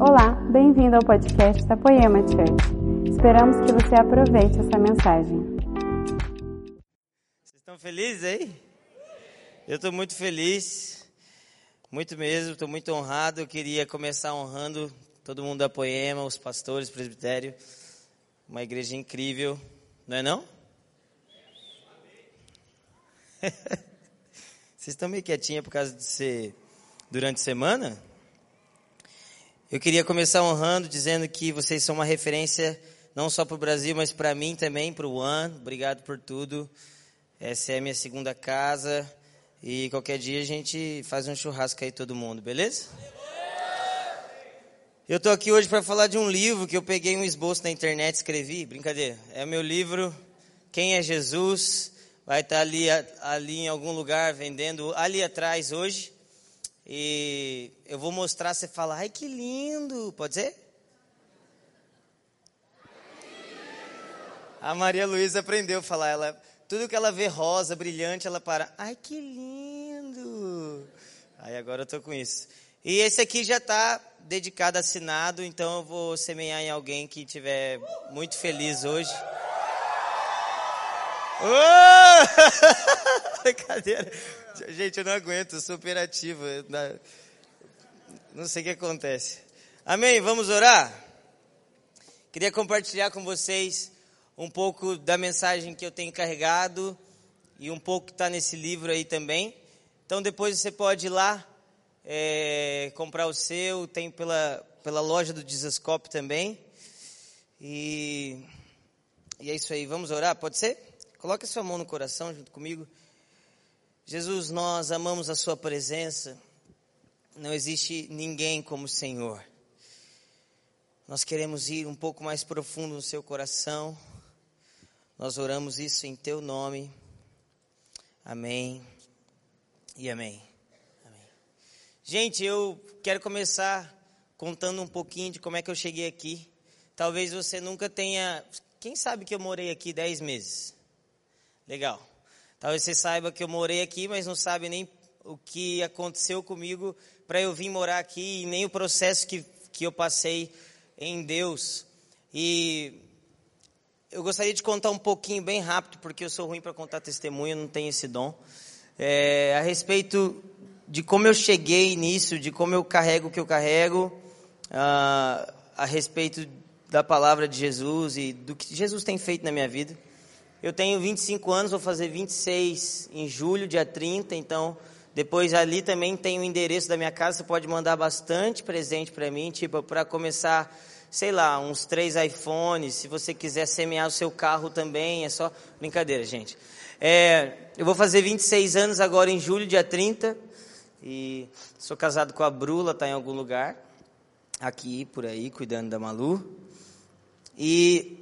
Olá, bem-vindo ao podcast da Poema Church. Esperamos que você aproveite essa mensagem. Vocês estão felizes aí? Eu estou muito feliz, muito mesmo, estou muito honrado. Eu queria começar honrando todo mundo da Poema, os pastores, presbitério, uma igreja incrível, não é não? Vocês estão meio quietinhos por causa de ser durante a semana? Eu queria começar honrando, dizendo que vocês são uma referência não só para o Brasil, mas para mim também, para o One. Obrigado por tudo. Essa é a minha segunda casa. E qualquer dia a gente faz um churrasco aí todo mundo, beleza? Eu estou aqui hoje para falar de um livro que eu peguei um esboço na internet, escrevi. Brincadeira. É meu livro Quem é Jesus? Vai estar ali, ali em algum lugar vendendo ali atrás hoje. E eu vou mostrar, você fala, ai que lindo, pode ser? A Maria Luísa aprendeu a falar, ela, tudo que ela vê rosa, brilhante, ela para, ai que lindo. Aí agora eu tô com isso. E esse aqui já está dedicado, assinado, então eu vou semear em alguém que estiver muito feliz hoje. Oh! Brincadeira. Gente, eu não aguento, eu sou operativo. Não sei o que acontece. Amém? Vamos orar? Queria compartilhar com vocês um pouco da mensagem que eu tenho carregado e um pouco que está nesse livro aí também. Então depois você pode ir lá é, comprar o seu, tem pela, pela loja do Dizascope também. E, e é isso aí, vamos orar? Pode ser? Coloque sua mão no coração junto comigo. Jesus, nós amamos a Sua presença. Não existe ninguém como o Senhor. Nós queremos ir um pouco mais profundo no seu coração. Nós oramos isso em Teu nome. Amém e amém. amém. Gente, eu quero começar contando um pouquinho de como é que eu cheguei aqui. Talvez você nunca tenha. Quem sabe que eu morei aqui dez meses? Legal. Talvez você saiba que eu morei aqui, mas não sabe nem o que aconteceu comigo para eu vir morar aqui e nem o processo que, que eu passei em Deus. E eu gostaria de contar um pouquinho bem rápido, porque eu sou ruim para contar testemunho, não tenho esse dom, é, a respeito de como eu cheguei nisso, de como eu carrego o que eu carrego, uh, a respeito da palavra de Jesus e do que Jesus tem feito na minha vida. Eu tenho 25 anos, vou fazer 26 em julho, dia 30, então depois ali também tem o endereço da minha casa, você pode mandar bastante presente para mim, tipo, para começar, sei lá, uns três iPhones, se você quiser semear o seu carro também, é só brincadeira, gente. É, eu vou fazer 26 anos agora em julho, dia 30, e sou casado com a Brula, está em algum lugar, aqui, por aí, cuidando da Malu. E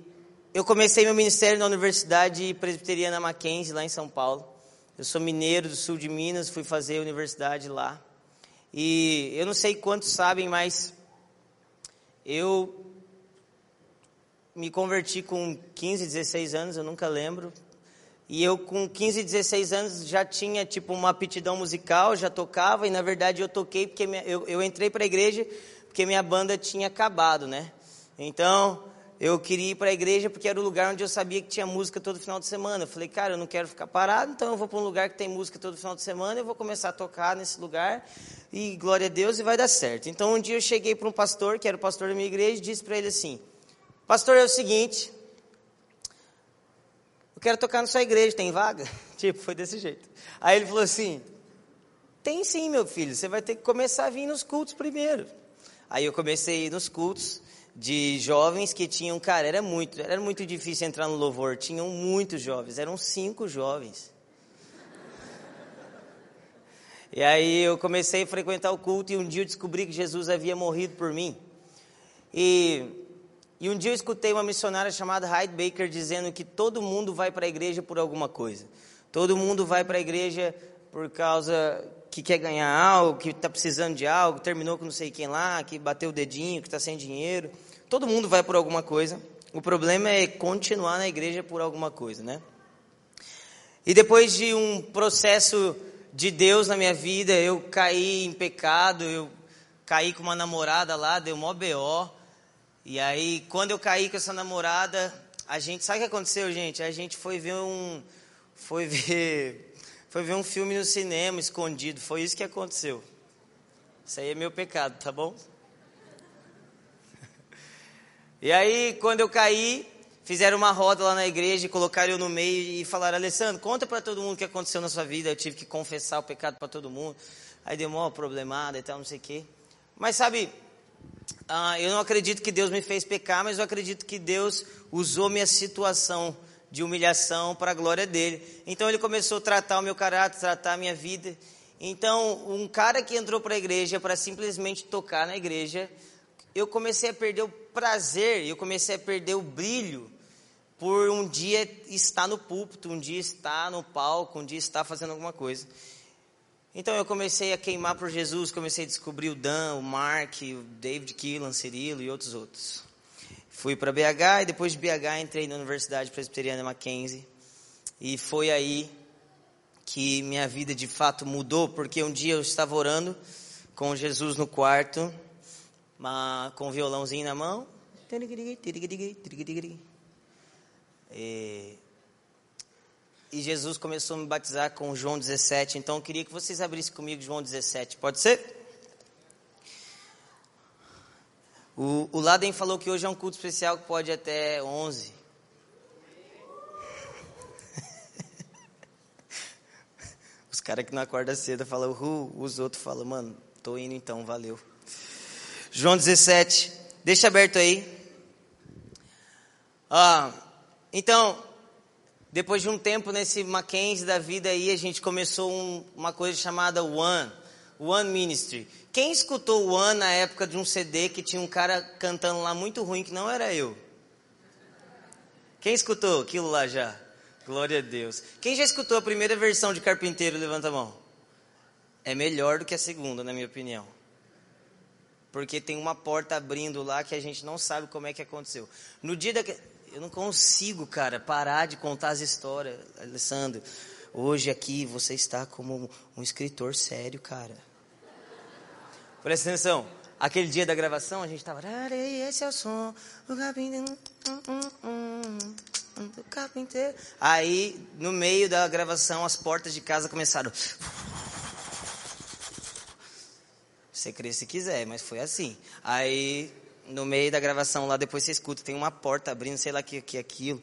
eu comecei meu ministério na Universidade Presbiteriana Mackenzie, lá em São Paulo. Eu sou mineiro do sul de Minas, fui fazer universidade lá. E eu não sei quantos sabem, mas eu me converti com 15, 16 anos, eu nunca lembro. E eu com 15, 16 anos já tinha tipo uma aptidão musical, já tocava e na verdade eu toquei porque minha, eu, eu entrei para a igreja porque minha banda tinha acabado, né? Então eu queria ir para a igreja porque era o lugar onde eu sabia que tinha música todo final de semana. Eu falei, cara, eu não quero ficar parado, então eu vou para um lugar que tem música todo final de semana, eu vou começar a tocar nesse lugar e glória a Deus e vai dar certo. Então um dia eu cheguei para um pastor, que era o pastor da minha igreja, e disse para ele assim: Pastor, é o seguinte, eu quero tocar na sua igreja, tem vaga? Tipo, foi desse jeito. Aí ele falou assim: Tem sim, meu filho, você vai ter que começar a vir nos cultos primeiro. Aí eu comecei a ir nos cultos de jovens que tinham, cara, era muito, era muito difícil entrar no louvor, tinham muitos jovens, eram cinco jovens. E aí eu comecei a frequentar o culto e um dia eu descobri que Jesus havia morrido por mim. E, e um dia eu escutei uma missionária chamada Hyde Baker dizendo que todo mundo vai para a igreja por alguma coisa. Todo mundo vai para a igreja por causa que quer ganhar algo, que está precisando de algo, terminou com não sei quem lá, que bateu o dedinho, que está sem dinheiro. Todo mundo vai por alguma coisa. O problema é continuar na igreja por alguma coisa, né? E depois de um processo de Deus na minha vida, eu caí em pecado, eu caí com uma namorada lá, deu mó BO. E aí, quando eu caí com essa namorada, a gente, sabe o que aconteceu, gente? A gente foi ver um foi ver foi ver um filme no cinema escondido. Foi isso que aconteceu. Isso aí é meu pecado, tá bom? E aí, quando eu caí, fizeram uma roda lá na igreja, colocaram eu no meio e falaram: Alessandro, conta para todo mundo o que aconteceu na sua vida. Eu tive que confessar o pecado para todo mundo. Aí deu uma problemada e tal, não sei o quê. Mas sabe, ah, eu não acredito que Deus me fez pecar, mas eu acredito que Deus usou minha situação de humilhação para a glória dele. Então ele começou a tratar o meu caráter, tratar a minha vida. Então, um cara que entrou para a igreja para simplesmente tocar na igreja, eu comecei a perder o prazer, eu comecei a perder o brilho por um dia estar no púlpito, um dia estar no palco, um dia estar fazendo alguma coisa. Então eu comecei a queimar por Jesus, comecei a descobrir o Dan, o Mark, o David Keelan, Cirilo e outros outros. Fui para BH e depois de BH entrei na Universidade Presbiteriana Mackenzie. E foi aí que minha vida de fato mudou, porque um dia eu estava orando com Jesus no quarto, com um violãozinho na mão. E e Jesus começou a me batizar com João 17. Então eu queria que vocês abrissem comigo João 17. Pode ser? O, o Laden falou que hoje é um culto especial que pode até 11. Os caras que não acordam cedo falam, os outros falam, mano, tô indo então, valeu. João 17, deixa aberto aí. Ah, então, depois de um tempo nesse Mackenzie da vida aí, a gente começou um, uma coisa chamada One, One Ministry. Quem escutou One na época de um CD que tinha um cara cantando lá muito ruim que não era eu? Quem escutou aquilo lá já? Glória a Deus. Quem já escutou a primeira versão de Carpinteiro, levanta a mão. É melhor do que a segunda, na minha opinião. Porque tem uma porta abrindo lá que a gente não sabe como é que aconteceu. No dia da eu não consigo, cara, parar de contar as histórias, Alessandro. Hoje aqui você está como um escritor sério, cara. Presta atenção. Aquele dia da gravação a gente estava. Esse é o som do carpinteiro. Aí, no meio da gravação, as portas de casa começaram. Você crê se quiser, mas foi assim. Aí no meio da gravação lá, depois você escuta, tem uma porta abrindo, sei lá que, que é aquilo.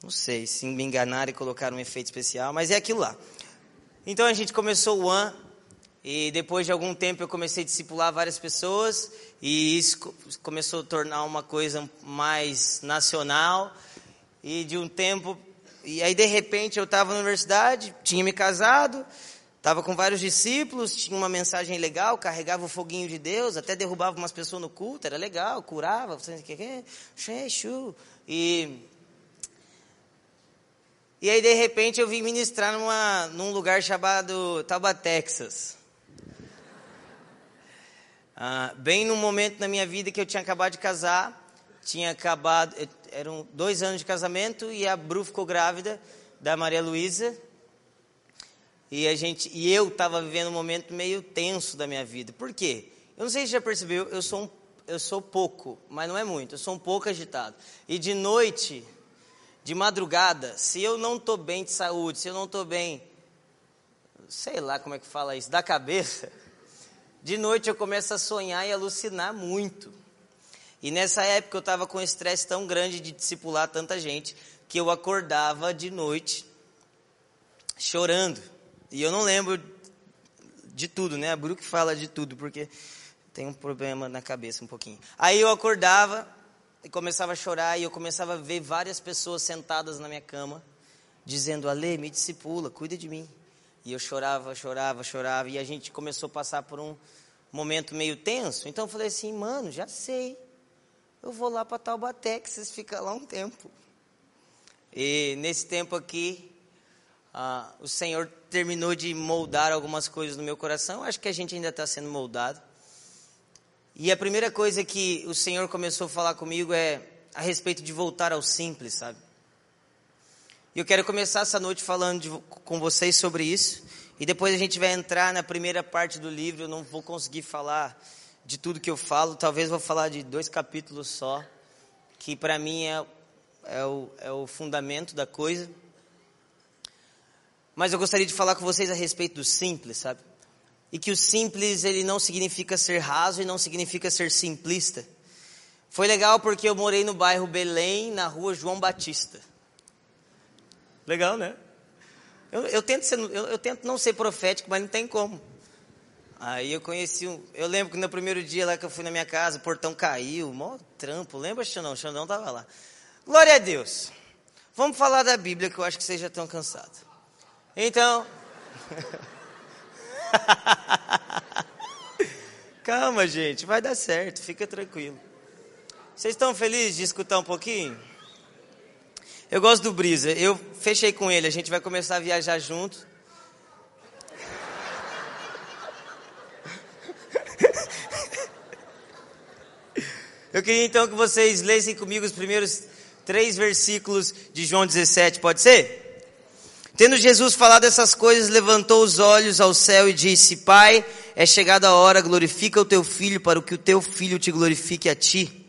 Não sei, se me enganaram e colocaram um efeito especial, mas é aquilo lá. Então a gente começou o One, e depois de algum tempo eu comecei a discipular várias pessoas, e isso começou a tornar uma coisa mais nacional, e de um tempo, e aí de repente eu estava na universidade, tinha me casado, Estava com vários discípulos, tinha uma mensagem legal, carregava o foguinho de Deus, até derrubava umas pessoas no culto, era legal, curava, e e aí de repente eu vim ministrar numa, num lugar chamado Tauba, Texas. Ah, bem num momento na minha vida que eu tinha acabado de casar, tinha acabado, eram dois anos de casamento e a Bru ficou grávida da Maria Luísa. E a gente, e eu estava vivendo um momento meio tenso da minha vida. Por quê? Eu não sei se já percebeu, eu sou um, eu sou pouco, mas não é muito. Eu sou um pouco agitado. E de noite, de madrugada, se eu não estou bem de saúde, se eu não estou bem, sei lá como é que fala isso, da cabeça, de noite eu começo a sonhar e alucinar muito. E nessa época eu estava com um estresse tão grande de discipular tanta gente que eu acordava de noite chorando. E eu não lembro de tudo, né? A Brooke fala de tudo, porque tem um problema na cabeça um pouquinho. Aí eu acordava e começava a chorar, e eu começava a ver várias pessoas sentadas na minha cama, dizendo: Ale, me discipula, cuida de mim. E eu chorava, chorava, chorava, e a gente começou a passar por um momento meio tenso. Então eu falei assim: mano, já sei, eu vou lá para Taubaté, que vocês ficam lá um tempo. E nesse tempo aqui, ah, o Senhor terminou de moldar algumas coisas no meu coração. Acho que a gente ainda está sendo moldado. E a primeira coisa que o Senhor começou a falar comigo é a respeito de voltar ao simples, sabe? E eu quero começar essa noite falando de, com vocês sobre isso. E depois a gente vai entrar na primeira parte do livro. Eu não vou conseguir falar de tudo que eu falo, talvez vou falar de dois capítulos só, que para mim é, é, o, é o fundamento da coisa. Mas eu gostaria de falar com vocês a respeito do simples, sabe? E que o simples ele não significa ser raso e não significa ser simplista. Foi legal porque eu morei no bairro Belém, na rua João Batista. Legal, né? Eu, eu tento, ser, eu, eu tento não ser profético, mas não tem como. Aí eu conheci um. Eu lembro que no primeiro dia lá que eu fui na minha casa, o portão caiu, mó trampo. Lembra, Xandão? Xandão tava lá. Glória a Deus. Vamos falar da Bíblia que eu acho que vocês já estão cansados. Então. Calma, gente, vai dar certo, fica tranquilo. Vocês estão felizes de escutar um pouquinho? Eu gosto do Brisa, eu fechei com ele, a gente vai começar a viajar junto. Eu queria então que vocês lessem comigo os primeiros três versículos de João 17, pode ser? Tendo Jesus falado essas coisas, levantou os olhos ao céu e disse: Pai, é chegada a hora, glorifica o teu filho, para que o teu filho te glorifique a ti.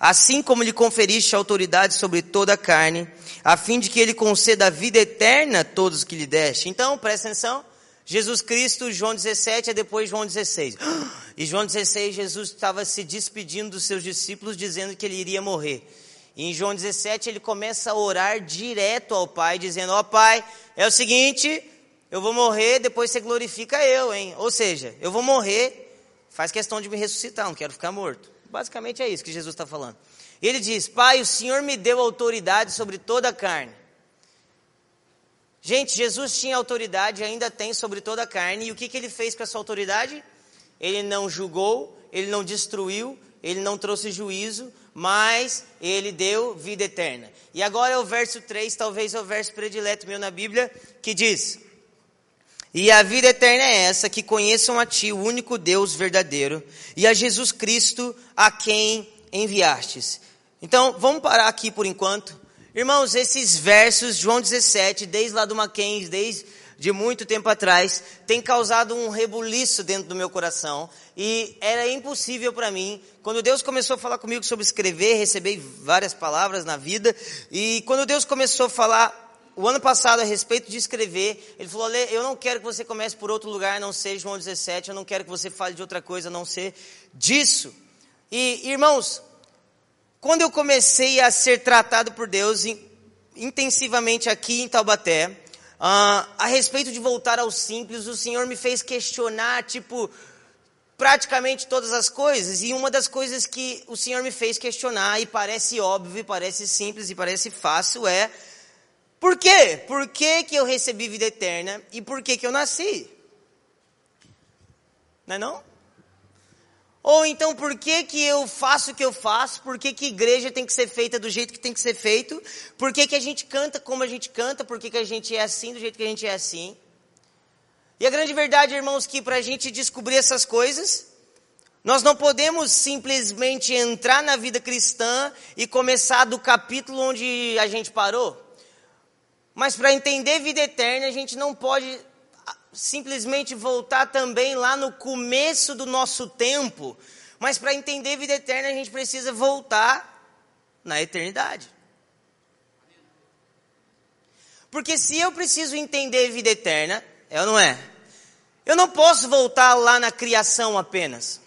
Assim como lhe conferiste autoridade sobre toda a carne, a fim de que ele conceda a vida eterna a todos que lhe deste. Então, presta atenção. Jesus Cristo, João 17, é depois João 16. E João 16, Jesus estava se despedindo dos seus discípulos, dizendo que ele iria morrer. E em João 17, ele começa a orar direto ao Pai, dizendo: Ó oh, Pai, é o seguinte, eu vou morrer, depois você glorifica eu, hein? Ou seja, eu vou morrer, faz questão de me ressuscitar, não quero ficar morto. Basicamente é isso que Jesus está falando. E ele diz: Pai, o Senhor me deu autoridade sobre toda a carne. Gente, Jesus tinha autoridade, ainda tem sobre toda a carne, e o que, que ele fez com essa autoridade? Ele não julgou, ele não destruiu, ele não trouxe juízo, mas ele deu vida eterna. E agora é o verso 3, talvez é o verso predileto meu na Bíblia, que diz: E a vida eterna é essa, que conheçam a Ti, o único Deus verdadeiro, e a Jesus Cristo, a quem enviastes. Então, vamos parar aqui por enquanto. Irmãos, esses versos, João 17, desde lá do Mackenzie, desde de muito tempo atrás, tem causado um rebuliço dentro do meu coração. E era impossível para mim. Quando Deus começou a falar comigo sobre escrever, recebi várias palavras na vida. E quando Deus começou a falar o ano passado a respeito de escrever, ele falou: eu não quero que você comece por outro lugar, não ser João 17, eu não quero que você fale de outra coisa, não ser disso. E, irmãos, quando eu comecei a ser tratado por Deus intensivamente aqui em Taubaté, uh, a respeito de voltar ao simples, o Senhor me fez questionar, tipo, praticamente todas as coisas. E uma das coisas que o Senhor me fez questionar, e parece óbvio, e parece simples, e parece fácil, é: por quê? Por que, que eu recebi vida eterna e por que, que eu nasci? Não é não? Ou então, por que, que eu faço o que eu faço? Por que, que igreja tem que ser feita do jeito que tem que ser feito? Por que, que a gente canta como a gente canta? Por que, que a gente é assim do jeito que a gente é assim? E a grande verdade, irmãos, que para a gente descobrir essas coisas, nós não podemos simplesmente entrar na vida cristã e começar do capítulo onde a gente parou. Mas para entender vida eterna, a gente não pode simplesmente voltar também lá no começo do nosso tempo, mas para entender vida eterna a gente precisa voltar na eternidade. Porque se eu preciso entender vida eterna, é ou não é? Eu não posso voltar lá na criação apenas.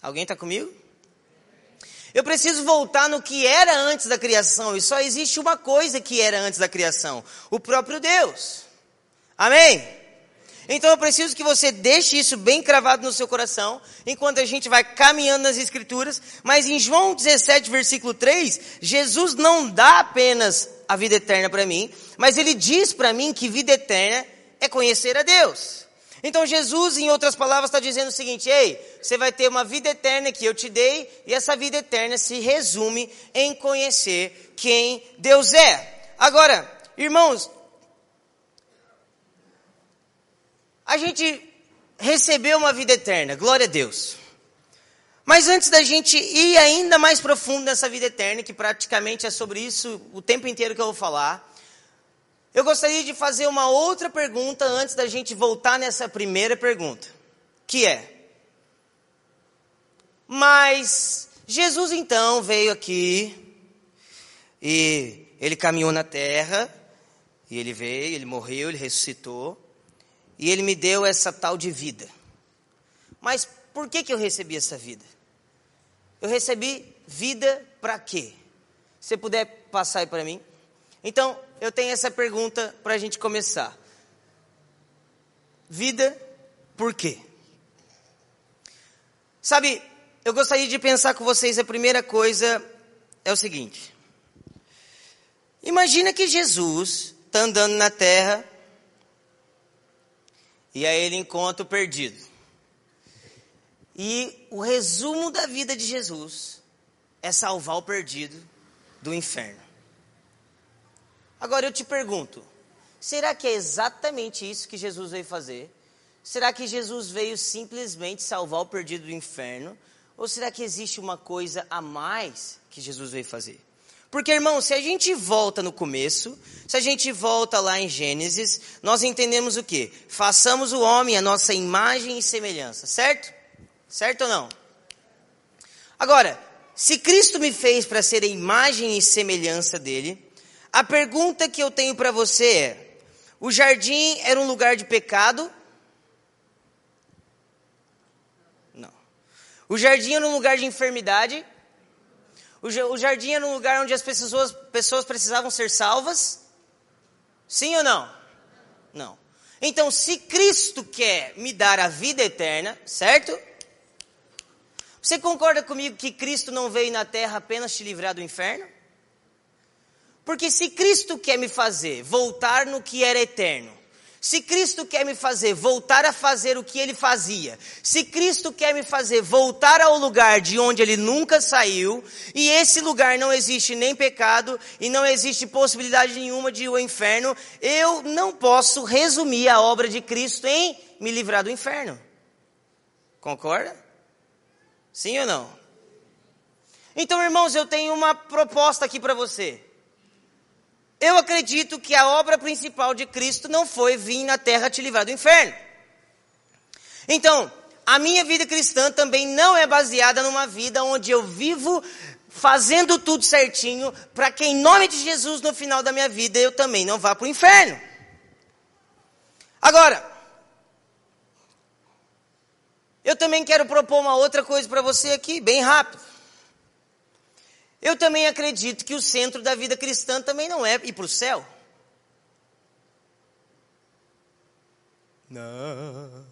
Alguém está comigo? Eu preciso voltar no que era antes da criação, e só existe uma coisa que era antes da criação: o próprio Deus. Amém? Então eu preciso que você deixe isso bem cravado no seu coração, enquanto a gente vai caminhando nas Escrituras. Mas em João 17, versículo 3, Jesus não dá apenas a vida eterna para mim, mas ele diz para mim que vida eterna é conhecer a Deus. Então Jesus, em outras palavras, está dizendo o seguinte: ei, você vai ter uma vida eterna que eu te dei, e essa vida eterna se resume em conhecer quem Deus é. Agora, irmãos, a gente recebeu uma vida eterna, glória a Deus. Mas antes da gente ir ainda mais profundo nessa vida eterna, que praticamente é sobre isso o tempo inteiro que eu vou falar, Eu gostaria de fazer uma outra pergunta antes da gente voltar nessa primeira pergunta, que é: Mas Jesus então veio aqui e ele caminhou na terra, e ele veio, ele morreu, ele ressuscitou, e ele me deu essa tal de vida. Mas por que que eu recebi essa vida? Eu recebi vida para quê? Se puder passar aí para mim. Então, eu tenho essa pergunta para a gente começar. Vida, por quê? Sabe, eu gostaria de pensar com vocês, a primeira coisa é o seguinte. Imagina que Jesus está andando na terra e aí ele encontra o perdido. E o resumo da vida de Jesus é salvar o perdido do inferno. Agora eu te pergunto: será que é exatamente isso que Jesus veio fazer? Será que Jesus veio simplesmente salvar o perdido do inferno? Ou será que existe uma coisa a mais que Jesus veio fazer? Porque, irmão, se a gente volta no começo, se a gente volta lá em Gênesis, nós entendemos o que? Façamos o homem a nossa imagem e semelhança, certo? Certo ou não? Agora, se Cristo me fez para ser a imagem e semelhança dele, a pergunta que eu tenho para você é: o jardim era um lugar de pecado? Não. O jardim era um lugar de enfermidade? O jardim era um lugar onde as pessoas, pessoas precisavam ser salvas? Sim ou não? Não. Então, se Cristo quer me dar a vida eterna, certo? Você concorda comigo que Cristo não veio na terra apenas te livrar do inferno? Porque se Cristo quer me fazer voltar no que era eterno, se Cristo quer me fazer voltar a fazer o que ele fazia, se Cristo quer me fazer voltar ao lugar de onde ele nunca saiu, e esse lugar não existe nem pecado e não existe possibilidade nenhuma de ir ao inferno, eu não posso resumir a obra de Cristo em me livrar do inferno. Concorda? Sim ou não? Então, irmãos, eu tenho uma proposta aqui para você. Eu acredito que a obra principal de Cristo não foi vir na terra te livrar do inferno. Então, a minha vida cristã também não é baseada numa vida onde eu vivo fazendo tudo certinho para que em nome de Jesus no final da minha vida eu também não vá para o inferno. Agora, eu também quero propor uma outra coisa para você aqui, bem rápido. Eu também acredito que o centro da vida cristã também não é ir para o céu. Não.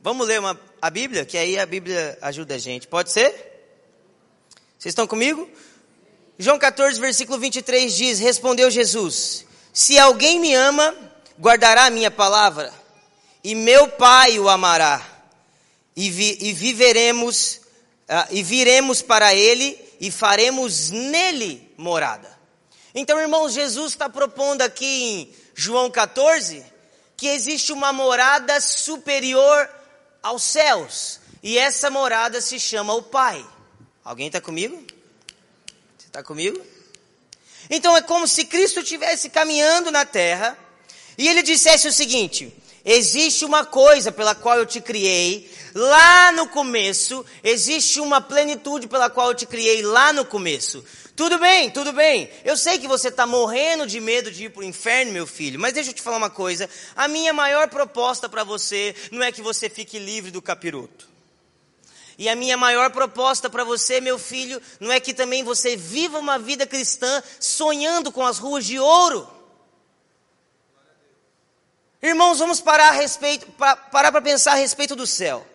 Vamos ler uma, a Bíblia, que aí a Bíblia ajuda a gente. Pode ser? Vocês estão comigo? João 14, versículo 23 diz: Respondeu Jesus: Se alguém me ama, guardará a minha palavra, e meu Pai o amará e, vi, e viveremos, uh, e viremos para ele e faremos nele morada. Então, irmãos, Jesus está propondo aqui em João 14 que existe uma morada superior aos céus. E essa morada se chama o Pai. Alguém está comigo? Você está comigo? Então é como se Cristo estivesse caminhando na terra e ele dissesse o seguinte: existe uma coisa pela qual eu te criei, lá no começo, existe uma plenitude pela qual eu te criei lá no começo. Tudo bem, tudo bem. Eu sei que você está morrendo de medo de ir para o inferno, meu filho, mas deixa eu te falar uma coisa. A minha maior proposta para você não é que você fique livre do capiroto. E a minha maior proposta para você, meu filho, não é que também você viva uma vida cristã sonhando com as ruas de ouro. Irmãos, vamos parar a respeito, parar para pensar a respeito do céu.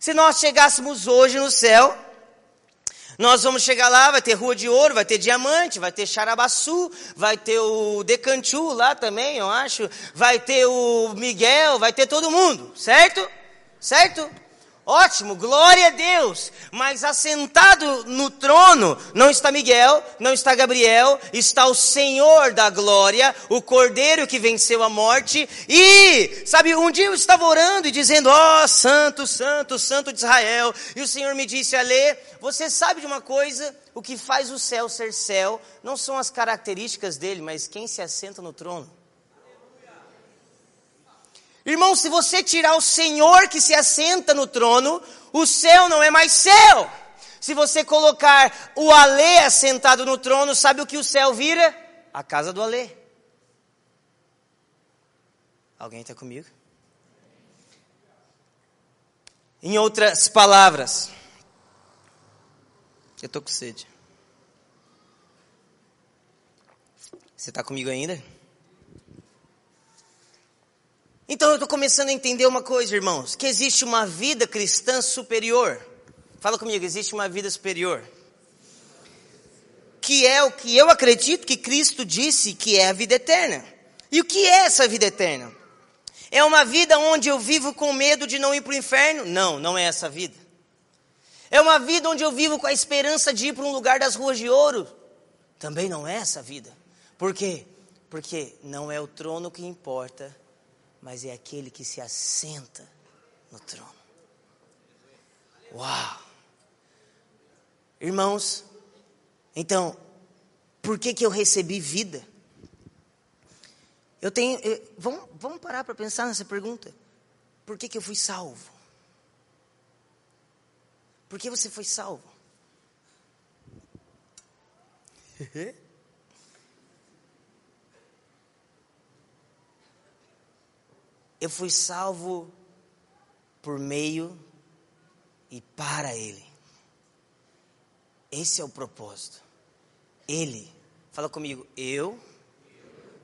Se nós chegássemos hoje no céu, nós vamos chegar lá, vai ter rua de ouro, vai ter diamante, vai ter charabaçu, vai ter o Decanchu lá também, eu acho, vai ter o Miguel, vai ter todo mundo, certo? Certo? Ótimo, glória a Deus. Mas assentado no trono não está Miguel, não está Gabriel, está o Senhor da glória, o Cordeiro que venceu a morte. E, sabe, um dia eu estava orando e dizendo: Ó, oh, Santo, Santo, Santo de Israel. E o Senhor me disse: Ale, você sabe de uma coisa? O que faz o céu ser céu não são as características dele, mas quem se assenta no trono. Irmão, se você tirar o Senhor que se assenta no trono, o céu não é mais céu. Se você colocar o Alê assentado no trono, sabe o que o céu vira? A casa do Alê. Alguém está comigo? Em outras palavras, eu estou com sede. Você está comigo ainda? Então eu estou começando a entender uma coisa, irmãos, que existe uma vida cristã superior. Fala comigo, existe uma vida superior. Que é o que eu acredito que Cristo disse que é a vida eterna. E o que é essa vida eterna? É uma vida onde eu vivo com medo de não ir para o inferno? Não, não é essa vida. É uma vida onde eu vivo com a esperança de ir para um lugar das ruas de ouro? Também não é essa vida. Por quê? Porque não é o trono que importa, mas é aquele que se assenta no trono. Uau! Irmãos, então, por que que eu recebi vida? Eu tenho, eu, vamos, vamos parar para pensar nessa pergunta. Por que que eu fui salvo? Por que você foi salvo? eu fui salvo por meio e para Ele. Esse é o propósito. Ele, fala comigo, eu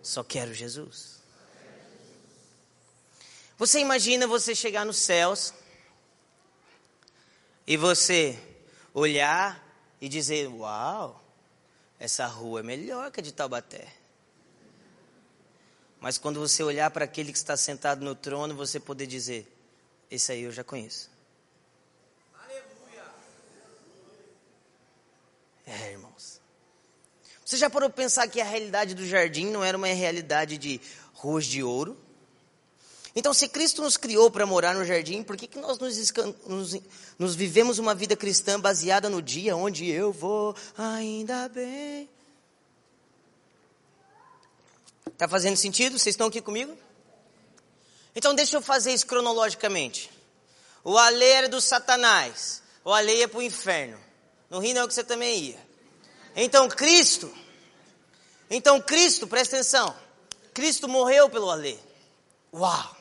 só quero Jesus. Você imagina você chegar nos céus e você olhar e dizer: Uau, essa rua é melhor que a de Taubaté. Mas quando você olhar para aquele que está sentado no trono, você poder dizer: Esse aí eu já conheço. Aleluia. É, irmãos. Você já parou para pensar que a realidade do jardim não era uma realidade de ruas de ouro? Então, se Cristo nos criou para morar no jardim, por que, que nós nos, nos, nos, vivemos uma vida cristã baseada no dia onde eu vou ainda bem? Está fazendo sentido? Vocês estão aqui comigo? Então deixa eu fazer isso cronologicamente. O Ale era do Satanás. O Ale ia para o inferno. No rio não que você também ia. Então Cristo, então Cristo, presta atenção. Cristo morreu pelo Ale. Uau!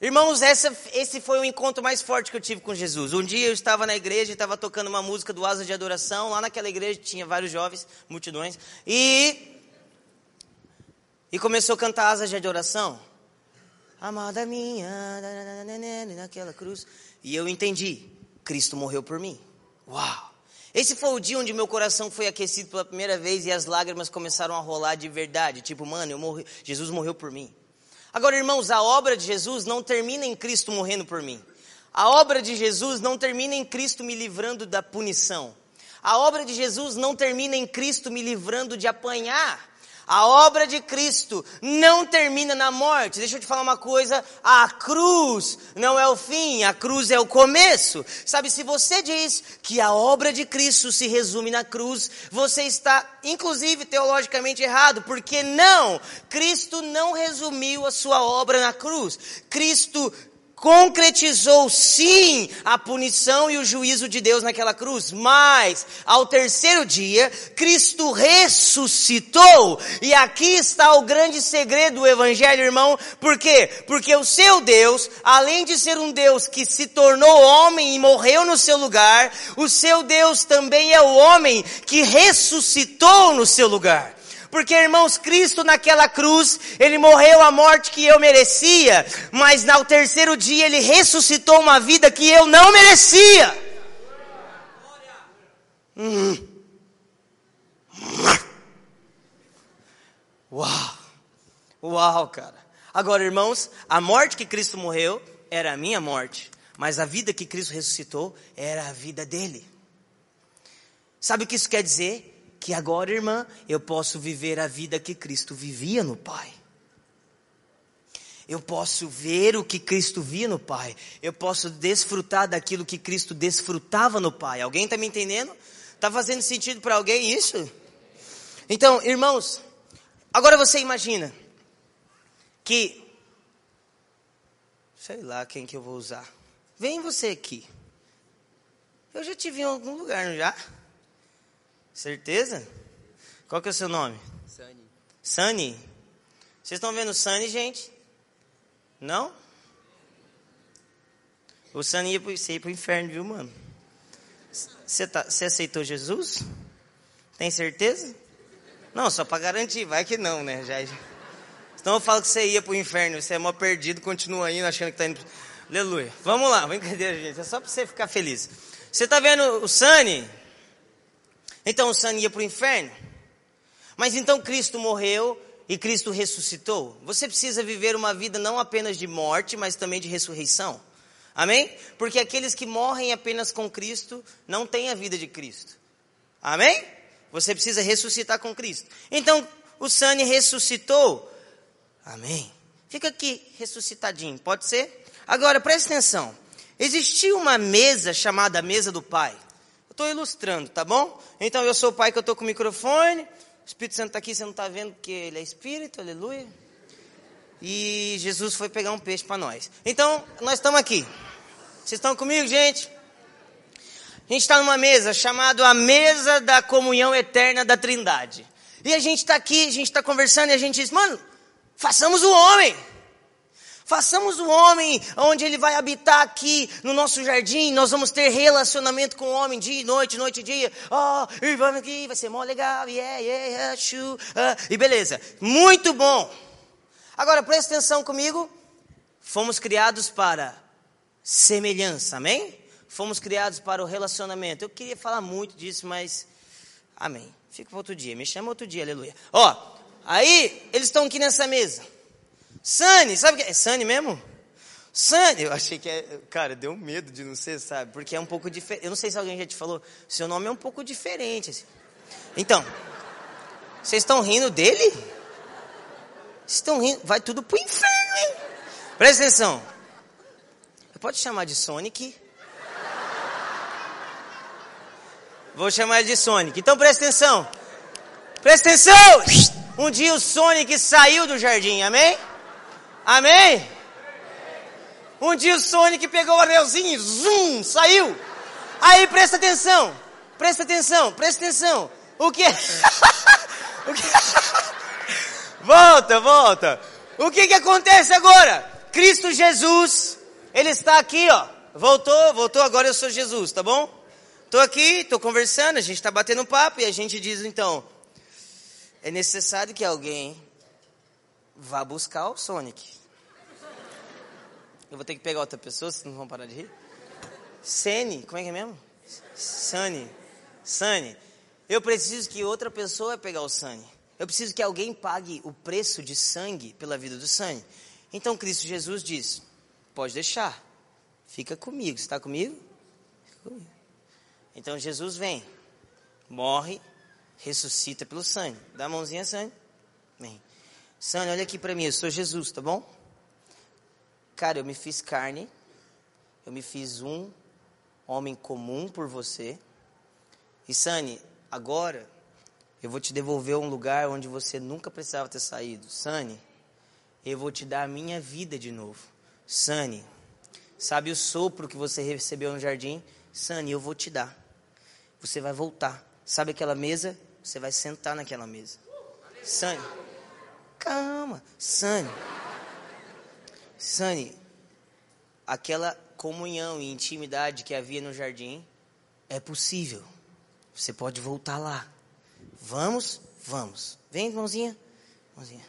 Irmãos, essa, esse foi o encontro mais forte que eu tive com Jesus. Um dia eu estava na igreja, estava tocando uma música do Asa de Adoração. Lá naquela igreja tinha vários jovens, multidões. E e começou a cantar asas de adoração. Amada minha, naquela cruz. E eu entendi, Cristo morreu por mim. Uau! Esse foi o dia onde meu coração foi aquecido pela primeira vez e as lágrimas começaram a rolar de verdade. Tipo, mano, eu morri, Jesus morreu por mim. Agora, irmãos, a obra de Jesus não termina em Cristo morrendo por mim. A obra de Jesus não termina em Cristo me livrando da punição. A obra de Jesus não termina em Cristo me livrando de apanhar. A obra de Cristo não termina na morte. Deixa eu te falar uma coisa: a cruz não é o fim, a cruz é o começo. Sabe, se você diz que a obra de Cristo se resume na cruz, você está, inclusive, teologicamente errado, porque não, Cristo não resumiu a sua obra na cruz. Cristo concretizou sim a punição e o juízo de Deus naquela cruz, mas ao terceiro dia Cristo ressuscitou, e aqui está o grande segredo do evangelho, irmão, por quê? Porque o seu Deus, além de ser um Deus que se tornou homem e morreu no seu lugar, o seu Deus também é o homem que ressuscitou no seu lugar. Porque, irmãos, Cristo naquela cruz, Ele morreu a morte que eu merecia, mas no terceiro dia Ele ressuscitou uma vida que eu não merecia. Hum. Uau! Uau, cara. Agora, irmãos, a morte que Cristo morreu era a minha morte. Mas a vida que Cristo ressuscitou era a vida dele. Sabe o que isso quer dizer? Que agora, irmã, eu posso viver a vida que Cristo vivia no Pai. Eu posso ver o que Cristo via no Pai. Eu posso desfrutar daquilo que Cristo desfrutava no Pai. Alguém está me entendendo? Está fazendo sentido para alguém isso? Então, irmãos, agora você imagina que. Sei lá quem que eu vou usar. Vem você aqui. Eu já tive em algum lugar, não já? Certeza? Qual que é o seu nome? Sunny. Sunny? Vocês estão vendo o Sunny, gente? Não? O Sunny ia ia pro inferno, viu, mano? Você tá, aceitou Jesus? Tem certeza? Não, só para garantir, vai que não, né? Já, Então eu falo que você ia pro inferno, você é mó perdido, continua indo, achando que tá indo. Aleluia. Vamos lá, brincadeira, gente. É só para você ficar feliz. Você tá vendo o Sunny? Então o Sunny ia pro inferno. Mas então Cristo morreu e Cristo ressuscitou. Você precisa viver uma vida não apenas de morte, mas também de ressurreição. Amém? Porque aqueles que morrem apenas com Cristo não têm a vida de Cristo. Amém? Você precisa ressuscitar com Cristo. Então, o Sani ressuscitou. Amém. Fica aqui, ressuscitadinho, pode ser? Agora, preste atenção. Existia uma mesa chamada mesa do Pai. Estou ilustrando, tá bom? Então, eu sou o pai que eu estou com o microfone. O Espírito Santo está aqui, você não está vendo porque ele é Espírito, aleluia. E Jesus foi pegar um peixe para nós. Então, nós estamos aqui. Vocês estão comigo, gente? A gente está numa mesa chamada a mesa da comunhão eterna da Trindade. E a gente está aqui, a gente está conversando e a gente diz, mano, façamos o homem. Façamos o homem onde ele vai habitar aqui no nosso jardim. Nós vamos ter relacionamento com o homem dia e noite, noite e dia. Oh, vamos aqui, vai ser mó legal. Yeah, yeah, shoo, uh, e beleza. Muito bom. Agora presta atenção comigo. Fomos criados para semelhança, amém? Fomos criados para o relacionamento. Eu queria falar muito disso, mas amém. Fica para outro dia, me chama outro dia, aleluia. Ó, aí eles estão aqui nessa mesa. Sani, sabe o que é? Sani mesmo? Sani, eu achei que é. Cara, deu medo de não ser, sabe? Porque é um pouco diferente. Eu não sei se alguém já te falou, seu nome é um pouco diferente. Assim. Então, vocês estão rindo dele? Estão rindo? Vai tudo pro inferno, hein? Presta atenção. Pode chamar de Sonic. Vou chamar de Sonic. Então presta atenção. Presta atenção! Um dia o Sonic saiu do jardim, amém? Amém? Um dia o Sonic pegou o anelzinho zoom, saiu. Aí presta atenção. Presta atenção, presta atenção. O que? o que? volta, volta. O que que acontece agora? Cristo Jesus ele está aqui, ó. Voltou, voltou, agora eu sou Jesus, tá bom? Estou aqui, estou conversando, a gente está batendo papo e a gente diz então: é necessário que alguém vá buscar o Sonic. Eu vou ter que pegar outra pessoa, vocês não vão parar de rir? Sene, como é que é mesmo? Sunny. Sunny. Eu preciso que outra pessoa pegar o Sunny. Eu preciso que alguém pague o preço de sangue pela vida do Sunny. Então Cristo Jesus diz: Pode deixar. Fica comigo. Está comigo? comigo? Então Jesus vem, morre, ressuscita pelo sangue. Dá a mãozinha, sangue. Vem. Sânia, olha aqui para mim, eu sou Jesus, tá bom? Cara, eu me fiz carne, eu me fiz um homem comum por você. E Sani, agora eu vou te devolver um lugar onde você nunca precisava ter saído. Sani, eu vou te dar a minha vida de novo. Sani, sabe o sopro que você recebeu no jardim? Sani, eu vou te dar. Você vai voltar. Sabe aquela mesa? Você vai sentar naquela mesa. Sani, calma. Sani, Sani, aquela comunhão e intimidade que havia no jardim é possível. Você pode voltar lá. Vamos? Vamos. Vem, mãozinha. Mãozinha.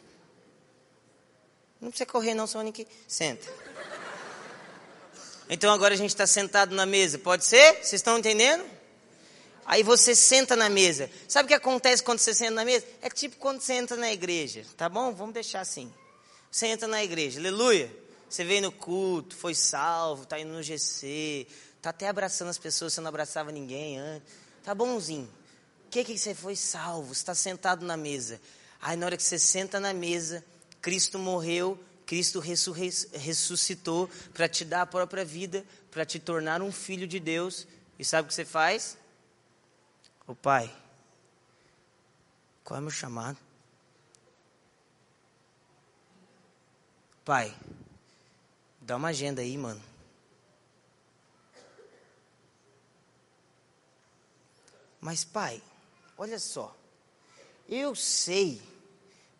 Não precisa correr não, Sonic. Senta. Então agora a gente está sentado na mesa, pode ser? Vocês estão entendendo? Aí você senta na mesa. Sabe o que acontece quando você senta na mesa? É tipo quando você entra na igreja, tá bom? Vamos deixar assim. Você entra na igreja, aleluia. Você veio no culto, foi salvo, tá indo no GC, tá até abraçando as pessoas, você não abraçava ninguém antes. Tá bonzinho. O que que você foi salvo? Você está sentado na mesa. Aí na hora que você senta na mesa, Cristo morreu, Cristo ressuscitou para te dar a própria vida, para te tornar um filho de Deus. E sabe o que você faz? O Pai, qual é o meu chamado? Pai, dá uma agenda aí, mano. Mas, pai, olha só. Eu sei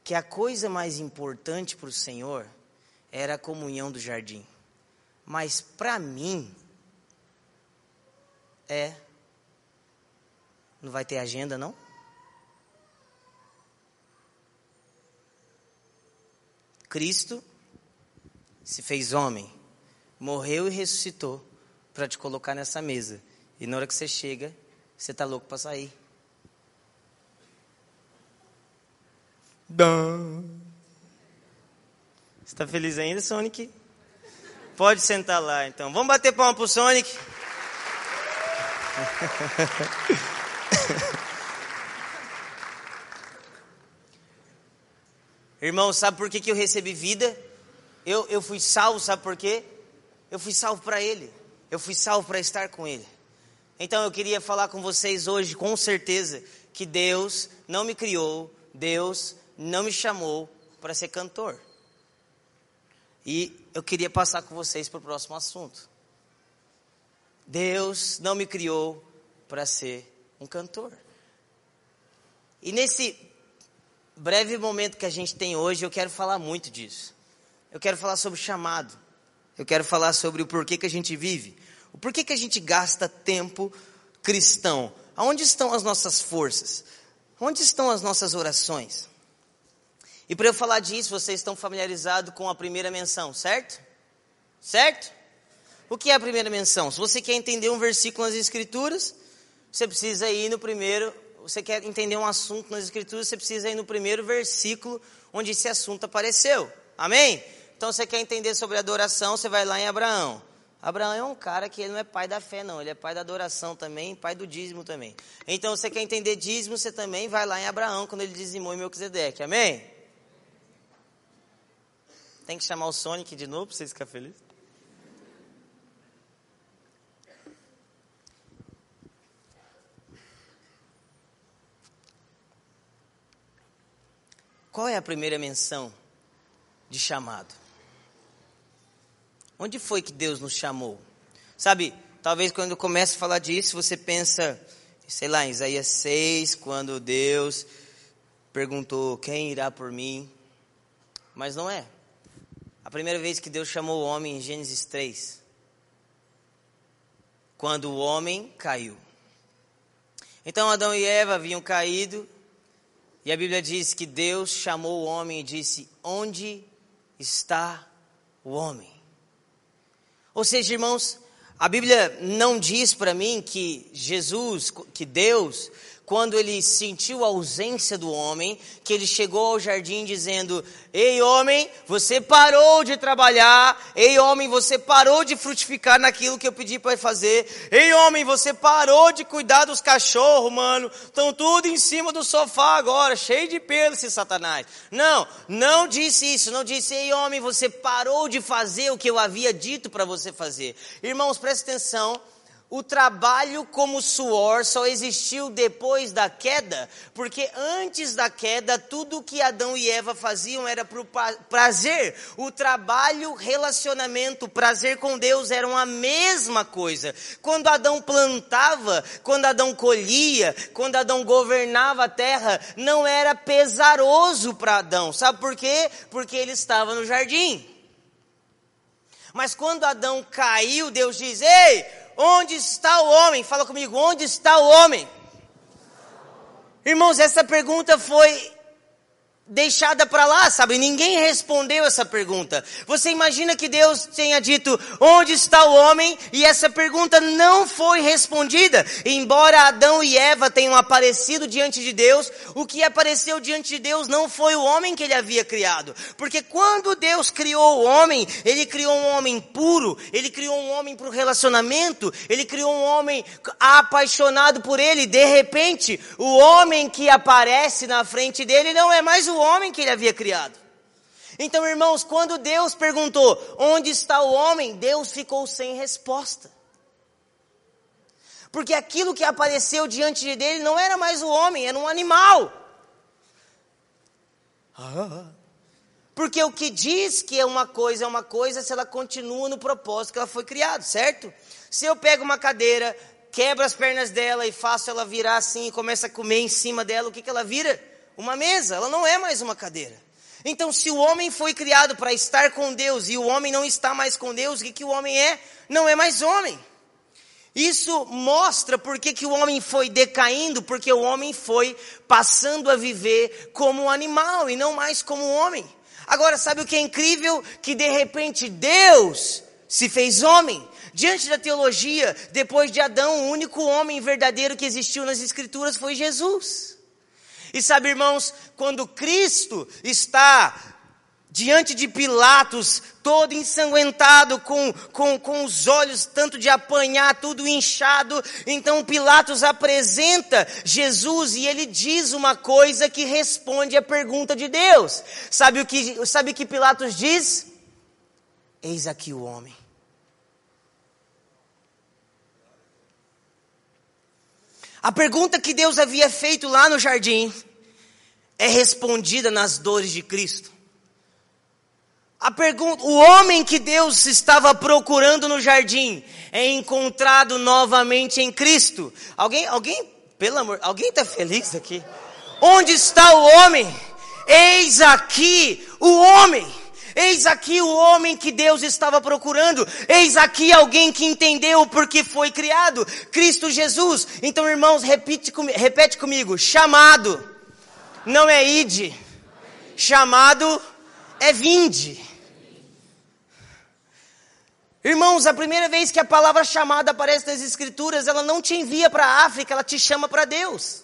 que a coisa mais importante para o Senhor era a comunhão do jardim. Mas para mim, é. Não vai ter agenda, não? Cristo se fez homem, morreu e ressuscitou para te colocar nessa mesa. E na hora que você chega, você tá louco para sair. Você está feliz ainda, Sonic? Pode sentar lá, então. Vamos bater palma pro Sonic. Irmão, sabe por que, que eu recebi vida? Eu, eu fui salvo, sabe por quê? Eu fui salvo para Ele. Eu fui salvo para estar com Ele. Então eu queria falar com vocês hoje, com certeza, que Deus não me criou, Deus não me chamou para ser cantor. E eu queria passar com vocês para o próximo assunto. Deus não me criou para ser um cantor. E nesse breve momento que a gente tem hoje, eu quero falar muito disso. Eu quero falar sobre chamado. Eu quero falar sobre o porquê que a gente vive. O porquê que a gente gasta tempo cristão. Aonde estão as nossas forças? Onde estão as nossas orações? E para eu falar disso, vocês estão familiarizados com a primeira menção, certo? Certo? O que é a primeira menção? Se você quer entender um versículo nas Escrituras, você precisa ir no primeiro. Você quer entender um assunto nas Escrituras, você precisa ir no primeiro versículo onde esse assunto apareceu. Amém? Então você quer entender sobre adoração, você vai lá em Abraão. Abraão é um cara que ele não é pai da fé, não. Ele é pai da adoração também, pai do dízimo também. Então você quer entender dízimo, você também vai lá em Abraão, quando ele dizimou em Melquisedeque. Amém? Tem que chamar o Sonic de novo para vocês ficarem felizes? Qual é a primeira menção de chamado? Onde foi que Deus nos chamou? Sabe, talvez quando eu começo a falar disso, você pensa, sei lá, em Isaías 6, quando Deus perguntou: Quem irá por mim? Mas não é. A primeira vez que Deus chamou o homem em Gênesis 3, quando o homem caiu. Então Adão e Eva haviam caído, e a Bíblia diz que Deus chamou o homem e disse: Onde está o homem? Ou seja, irmãos, a Bíblia não diz para mim que Jesus, que Deus, quando ele sentiu a ausência do homem, que ele chegou ao jardim dizendo: Ei, homem, você parou de trabalhar. Ei, homem, você parou de frutificar naquilo que eu pedi para fazer. Ei, homem, você parou de cuidar dos cachorros, mano. Estão tudo em cima do sofá agora, cheio de pelo, esse Satanás. Não, não disse isso. Não disse: Ei, homem, você parou de fazer o que eu havia dito para você fazer. Irmãos, presta atenção o trabalho como suor só existiu depois da queda, porque antes da queda, tudo que Adão e Eva faziam era para o prazer. O trabalho, relacionamento, prazer com Deus eram a mesma coisa. Quando Adão plantava, quando Adão colhia, quando Adão governava a terra, não era pesaroso para Adão. Sabe por quê? Porque ele estava no jardim. Mas quando Adão caiu, Deus diz: Ei, Onde está o homem? Fala comigo, onde está o homem? Irmãos, essa pergunta foi deixada para lá, sabe? Ninguém respondeu essa pergunta. Você imagina que Deus tenha dito: "Onde está o homem?" E essa pergunta não foi respondida. Embora Adão e Eva tenham aparecido diante de Deus, o que apareceu diante de Deus não foi o homem que ele havia criado. Porque quando Deus criou o homem, ele criou um homem puro, ele criou um homem para o relacionamento, ele criou um homem apaixonado por ele. De repente, o homem que aparece na frente dele não é mais o homem que ele havia criado. Então, irmãos, quando Deus perguntou onde está o homem, Deus ficou sem resposta. Porque aquilo que apareceu diante dele não era mais o homem, era um animal. Porque o que diz que é uma coisa é uma coisa se ela continua no propósito que ela foi criada, certo? Se eu pego uma cadeira, quebro as pernas dela e faço ela virar assim e começa a comer em cima dela, o que, que ela vira? Uma mesa, ela não é mais uma cadeira. Então, se o homem foi criado para estar com Deus e o homem não está mais com Deus, o que, que o homem é? Não é mais homem. Isso mostra porque que o homem foi decaindo, porque o homem foi passando a viver como um animal e não mais como um homem. Agora, sabe o que é incrível? Que de repente Deus se fez homem. Diante da teologia, depois de Adão, o único homem verdadeiro que existiu nas Escrituras foi Jesus. E sabe, irmãos, quando Cristo está diante de Pilatos, todo ensanguentado, com, com, com os olhos tanto de apanhar, tudo inchado, então Pilatos apresenta Jesus e ele diz uma coisa que responde à pergunta de Deus. Sabe o que, sabe o que Pilatos diz? Eis aqui o homem. A pergunta que Deus havia feito lá no jardim é respondida nas dores de Cristo. A pergunta, o homem que Deus estava procurando no jardim é encontrado novamente em Cristo. Alguém, alguém, pelo amor, alguém está feliz aqui? Onde está o homem? Eis aqui o homem. Eis aqui o homem que Deus estava procurando. Eis aqui alguém que entendeu porque foi criado. Cristo Jesus. Então, irmãos, repete, repete comigo. Chamado não é ide. Chamado é vinde. Irmãos, a primeira vez que a palavra chamada aparece nas Escrituras, ela não te envia para a África, ela te chama para Deus.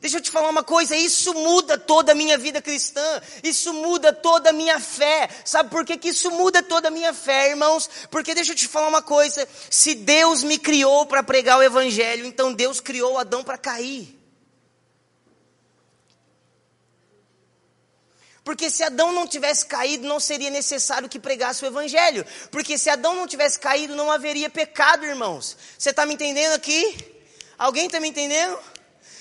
Deixa eu te falar uma coisa, isso muda toda a minha vida cristã, isso muda toda a minha fé. Sabe por que, que isso muda toda a minha fé, irmãos? Porque deixa eu te falar uma coisa, se Deus me criou para pregar o evangelho, então Deus criou Adão para cair. Porque se Adão não tivesse caído, não seria necessário que pregasse o Evangelho. Porque se Adão não tivesse caído, não haveria pecado, irmãos. Você está me entendendo aqui? Alguém está me entendendo?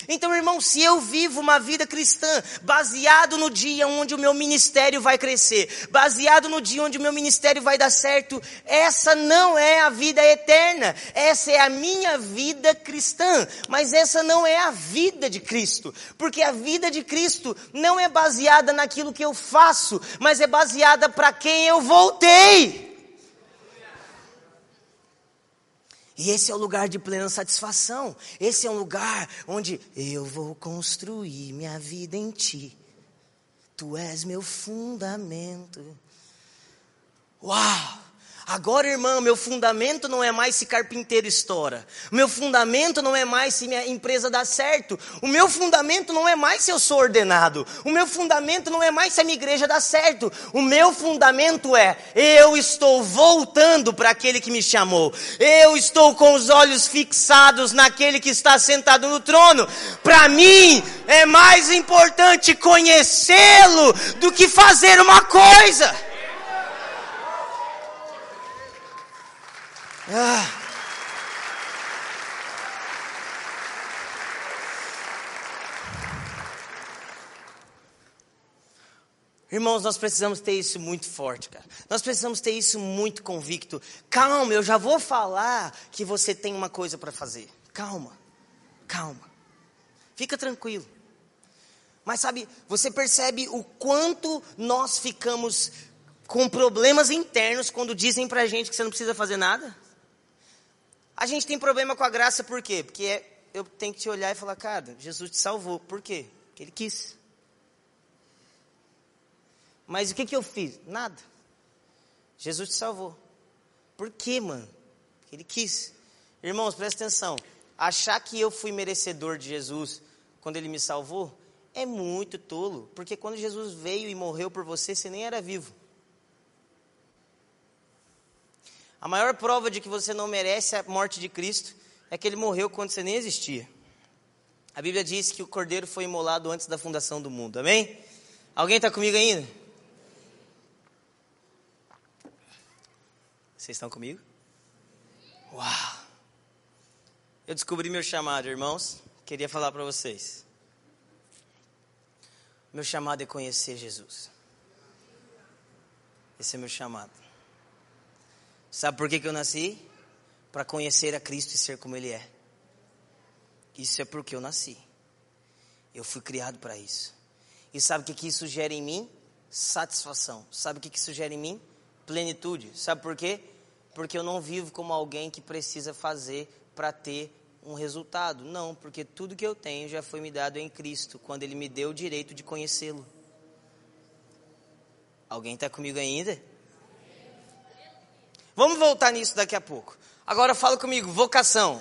Então, irmão, se eu vivo uma vida cristã baseado no dia onde o meu ministério vai crescer, baseado no dia onde o meu ministério vai dar certo, essa não é a vida eterna, essa é a minha vida cristã, mas essa não é a vida de Cristo, porque a vida de Cristo não é baseada naquilo que eu faço, mas é baseada para quem eu voltei. E esse é o lugar de plena satisfação. Esse é um lugar onde eu vou construir minha vida em ti. Tu és meu fundamento. Uau! Agora, irmão, meu fundamento não é mais se carpinteiro estoura. O meu fundamento não é mais se minha empresa dá certo. O meu fundamento não é mais se eu sou ordenado. O meu fundamento não é mais se a minha igreja dá certo. O meu fundamento é eu estou voltando para aquele que me chamou. Eu estou com os olhos fixados naquele que está sentado no trono. Para mim é mais importante conhecê-lo do que fazer uma coisa. Ah. Irmãos, nós precisamos ter isso muito forte, cara. Nós precisamos ter isso muito convicto. Calma, eu já vou falar que você tem uma coisa para fazer. Calma, calma. Fica tranquilo. Mas sabe, você percebe o quanto nós ficamos com problemas internos quando dizem pra gente que você não precisa fazer nada? A gente tem problema com a graça por quê? Porque é, eu tenho que te olhar e falar, cara, Jesus te salvou. Por quê? Porque Ele quis. Mas o que, que eu fiz? Nada. Jesus te salvou. Por quê, mano? Porque Ele quis. Irmãos, presta atenção. Achar que eu fui merecedor de Jesus quando Ele me salvou é muito tolo. Porque quando Jesus veio e morreu por você, você nem era vivo. A maior prova de que você não merece a morte de Cristo é que ele morreu quando você nem existia. A Bíblia diz que o cordeiro foi imolado antes da fundação do mundo. Amém? Alguém está comigo ainda? Vocês estão comigo? Uau! Eu descobri meu chamado, irmãos. Queria falar para vocês. Meu chamado é conhecer Jesus. Esse é meu chamado. Sabe por que, que eu nasci? Para conhecer a Cristo e ser como Ele é. Isso é porque eu nasci. Eu fui criado para isso. E sabe o que, que isso gera em mim? Satisfação. Sabe o que, que isso gera em mim? Plenitude. Sabe por quê? Porque eu não vivo como alguém que precisa fazer para ter um resultado. Não, porque tudo que eu tenho já foi me dado em Cristo, quando Ele me deu o direito de conhecê-lo. Alguém está comigo ainda? Vamos voltar nisso daqui a pouco. Agora fala comigo, vocação.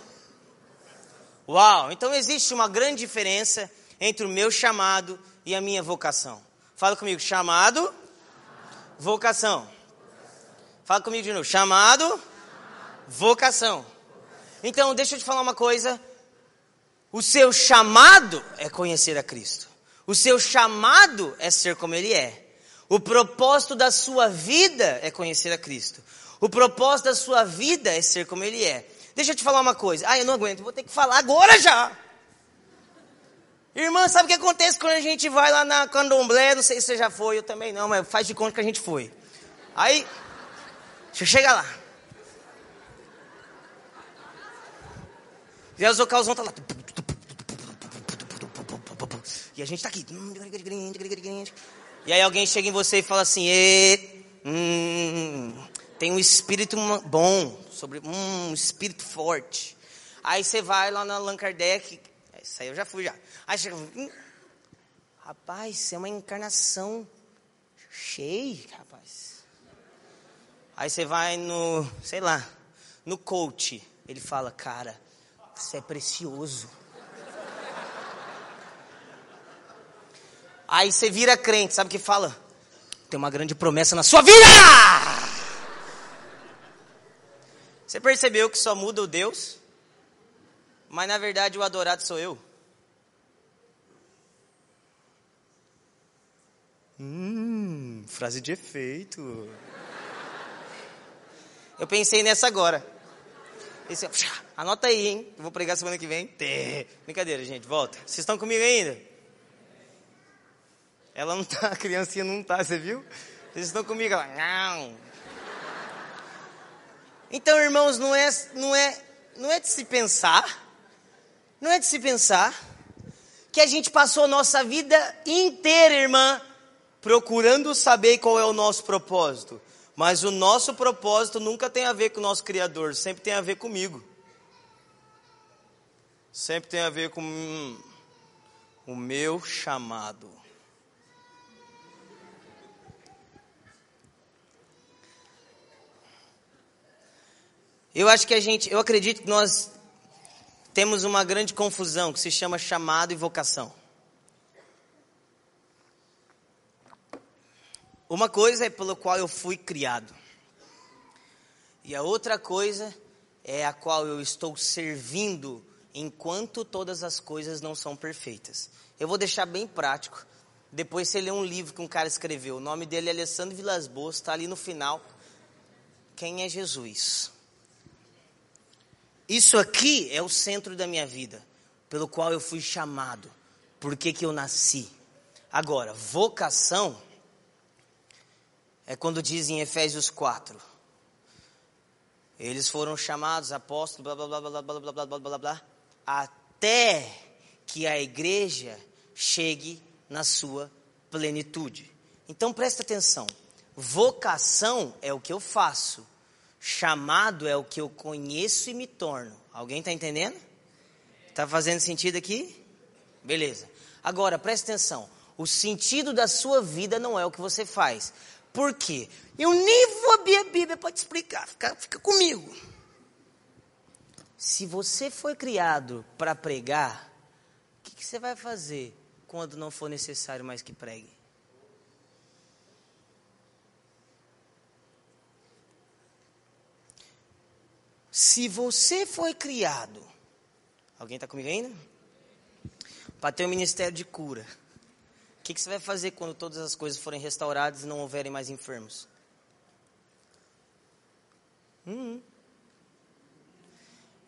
Uau, então existe uma grande diferença entre o meu chamado e a minha vocação. Fala comigo, chamado, vocação. Fala comigo de novo, chamado, vocação. Então, deixa eu te falar uma coisa. O seu chamado é conhecer a Cristo. O seu chamado é ser como Ele é. O propósito da sua vida é conhecer a Cristo. O propósito da sua vida é ser como Ele é. Deixa eu te falar uma coisa. Ah, eu não aguento, vou ter que falar agora já. Irmã, sabe o que acontece quando a gente vai lá na candomblé? Não sei se você já foi, eu também não, mas faz de conta que a gente foi. Aí, chegar lá. E o Zocalzão tá lá. E a gente tá aqui. E aí alguém chega em você e fala assim, hum, tem um espírito bom, sobre um espírito forte. Aí você vai lá na Allan Kardec, isso aí eu já fui já. Aí chega, hum, rapaz, você é uma encarnação cheia, rapaz. Aí você vai no, sei lá, no coach, ele fala, cara, você é precioso. Aí você vira crente, sabe o que fala? Tem uma grande promessa na sua vida! Você percebeu que só muda o Deus? Mas na verdade o adorado sou eu. Hum, frase de efeito. Eu pensei nessa agora. Esse, anota aí, hein? Eu vou pregar semana que vem. Brincadeira, gente, volta. Vocês estão comigo ainda? Ela não tá, a criancinha não tá, você viu? Vocês estão comigo? Ela, não. Então, irmãos, não é, não é, não é de se pensar, não é de se pensar que a gente passou a nossa vida inteira, irmã, procurando saber qual é o nosso propósito. Mas o nosso propósito nunca tem a ver com o nosso Criador, sempre tem a ver comigo. Sempre tem a ver com hum, o meu chamado. Eu acho que a gente, eu acredito que nós temos uma grande confusão que se chama chamado e vocação. Uma coisa é pelo qual eu fui criado. E a outra coisa é a qual eu estou servindo enquanto todas as coisas não são perfeitas. Eu vou deixar bem prático. Depois você lê um livro que um cara escreveu. O nome dele é Alessandro Vilas Boas, está ali no final. Quem é Jesus? Isso aqui é o centro da minha vida, pelo qual eu fui chamado, por que, que eu nasci. Agora, vocação é quando diz em Efésios 4. Eles foram chamados apóstolos, blá blá blá blá blá blá blá blá blá blá, até que a igreja chegue na sua plenitude. Então presta atenção. Vocação é o que eu faço. Chamado é o que eu conheço e me torno. Alguém está entendendo? Tá fazendo sentido aqui? Beleza. Agora, presta atenção. O sentido da sua vida não é o que você faz. Por quê? Eu nem vou abrir a Bíblia para te explicar. Fica, fica comigo. Se você foi criado para pregar, o que, que você vai fazer quando não for necessário mais que pregue? Se você foi criado, alguém está comigo ainda? Para ter um ministério de cura. O que, que você vai fazer quando todas as coisas forem restauradas e não houverem mais enfermos? Hum.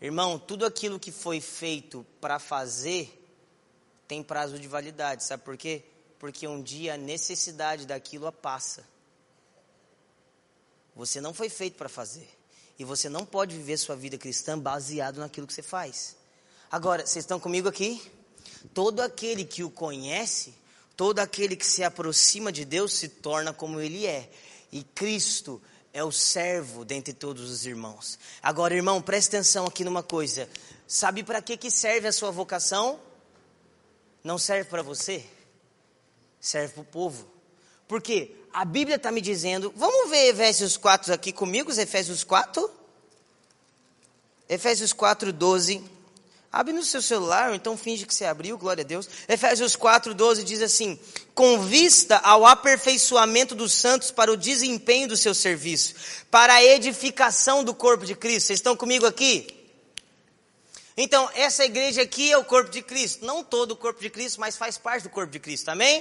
Irmão, tudo aquilo que foi feito para fazer tem prazo de validade. Sabe por quê? Porque um dia a necessidade daquilo passa. Você não foi feito para fazer. E você não pode viver sua vida cristã baseado naquilo que você faz. Agora, vocês estão comigo aqui? Todo aquele que o conhece, todo aquele que se aproxima de Deus se torna como ele é. E Cristo é o servo dentre todos os irmãos. Agora, irmão, preste atenção aqui numa coisa. Sabe para que, que serve a sua vocação? Não serve para você, serve para o povo. Porque a Bíblia está me dizendo, vamos ver Efésios 4 aqui comigo, Efésios 4? Efésios 4, 12. Abre no seu celular, então finge que você abriu, glória a Deus. Efésios 4, 12 diz assim: Com vista ao aperfeiçoamento dos santos para o desempenho do seu serviço, para a edificação do corpo de Cristo. Vocês estão comigo aqui? Então, essa igreja aqui é o corpo de Cristo. Não todo o corpo de Cristo, mas faz parte do corpo de Cristo, amém?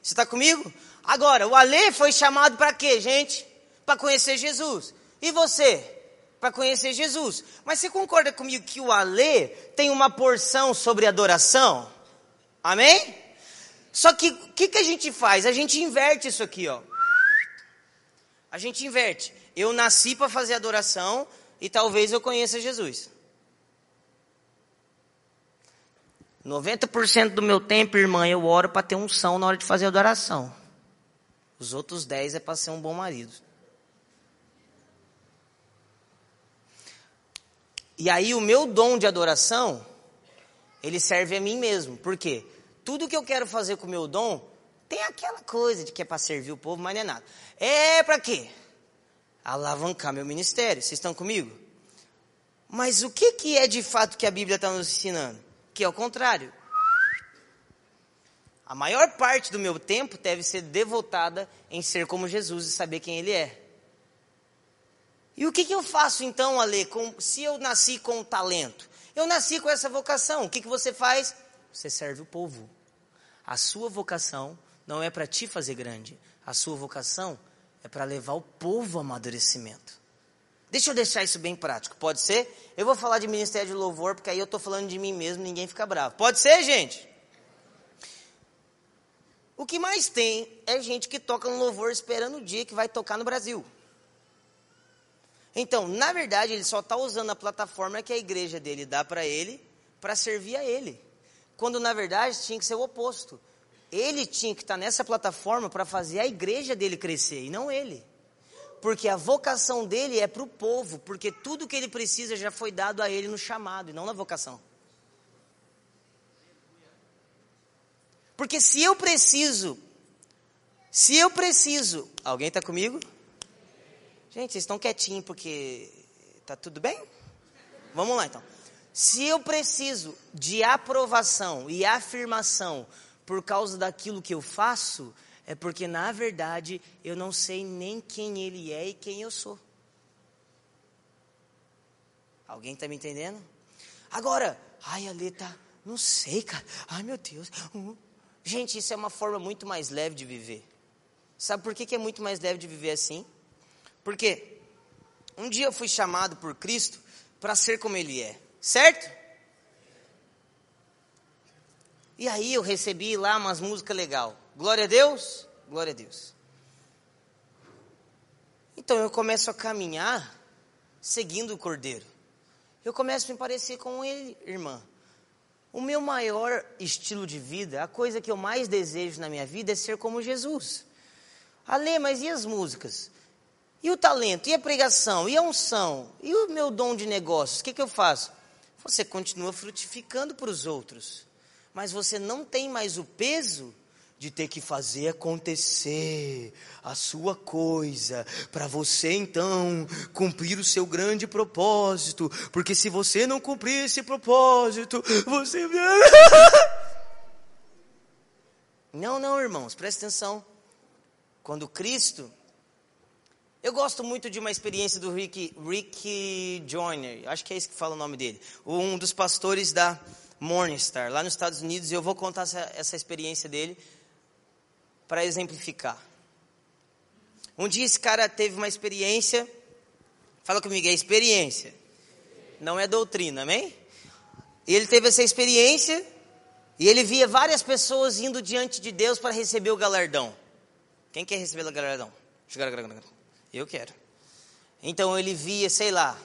Você está comigo? Agora, o Ale foi chamado para quê, gente? Para conhecer Jesus. E você? Para conhecer Jesus. Mas você concorda comigo que o Ale tem uma porção sobre adoração? Amém? Só que o que, que a gente faz? A gente inverte isso aqui, ó. A gente inverte. Eu nasci para fazer adoração e talvez eu conheça Jesus. 90% do meu tempo, irmã, eu oro para ter unção na hora de fazer adoração. Os outros 10 é para ser um bom marido. E aí o meu dom de adoração, ele serve a mim mesmo. Por quê? Tudo que eu quero fazer com o meu dom, tem aquela coisa de que é para servir o povo, mas não é nada. É para quê? Alavancar meu ministério. Vocês estão comigo? Mas o que, que é de fato que a Bíblia está nos ensinando? Que é o contrário. A maior parte do meu tempo deve ser devotada em ser como Jesus e saber quem Ele é. E o que, que eu faço então, Ale, com, se eu nasci com talento? Eu nasci com essa vocação. O que, que você faz? Você serve o povo. A sua vocação não é para te fazer grande. A sua vocação é para levar o povo ao amadurecimento. Deixa eu deixar isso bem prático, pode ser? Eu vou falar de ministério de louvor, porque aí eu estou falando de mim mesmo, ninguém fica bravo. Pode ser, gente? O que mais tem é gente que toca no louvor esperando o dia que vai tocar no Brasil. Então, na verdade, ele só está usando a plataforma que a igreja dele dá para ele, para servir a ele. Quando, na verdade, tinha que ser o oposto. Ele tinha que estar tá nessa plataforma para fazer a igreja dele crescer, e não ele. Porque a vocação dele é para o povo, porque tudo que ele precisa já foi dado a ele no chamado, e não na vocação. Porque se eu preciso, se eu preciso, alguém está comigo? Gente, vocês estão quietinhos porque tá tudo bem? Vamos lá então. Se eu preciso de aprovação e afirmação por causa daquilo que eu faço, é porque na verdade eu não sei nem quem ele é e quem eu sou. Alguém está me entendendo? Agora, ai, Aleta, não sei, cara. Ai, meu Deus. Gente, isso é uma forma muito mais leve de viver. Sabe por que, é muito mais leve de viver assim? Porque um dia eu fui chamado por Cristo para ser como Ele é, certo? E aí eu recebi lá umas músicas legais. Glória a Deus, glória a Deus. Então eu começo a caminhar seguindo o Cordeiro. Eu começo a me parecer com ele, irmã. O meu maior estilo de vida, a coisa que eu mais desejo na minha vida é ser como Jesus. Ale, mas e as músicas? E o talento? E a pregação? E a unção? E o meu dom de negócios? O que, que eu faço? você continua frutificando para os outros, mas você não tem mais o peso de ter que fazer acontecer a sua coisa, para você então cumprir o seu grande propósito, porque se você não cumprir esse propósito, você. Não, não, irmãos, presta atenção. Quando Cristo. Eu gosto muito de uma experiência do Rick, Rick Joyner, acho que é esse que fala o nome dele, um dos pastores da Morningstar, lá nos Estados Unidos, e eu vou contar essa, essa experiência dele para exemplificar. Um dia esse cara teve uma experiência, fala comigo, é experiência, não é doutrina, amém? Ele teve essa experiência e ele via várias pessoas indo diante de Deus para receber o galardão. Quem quer receber o galardão? Eu quero. Então ele via, sei lá,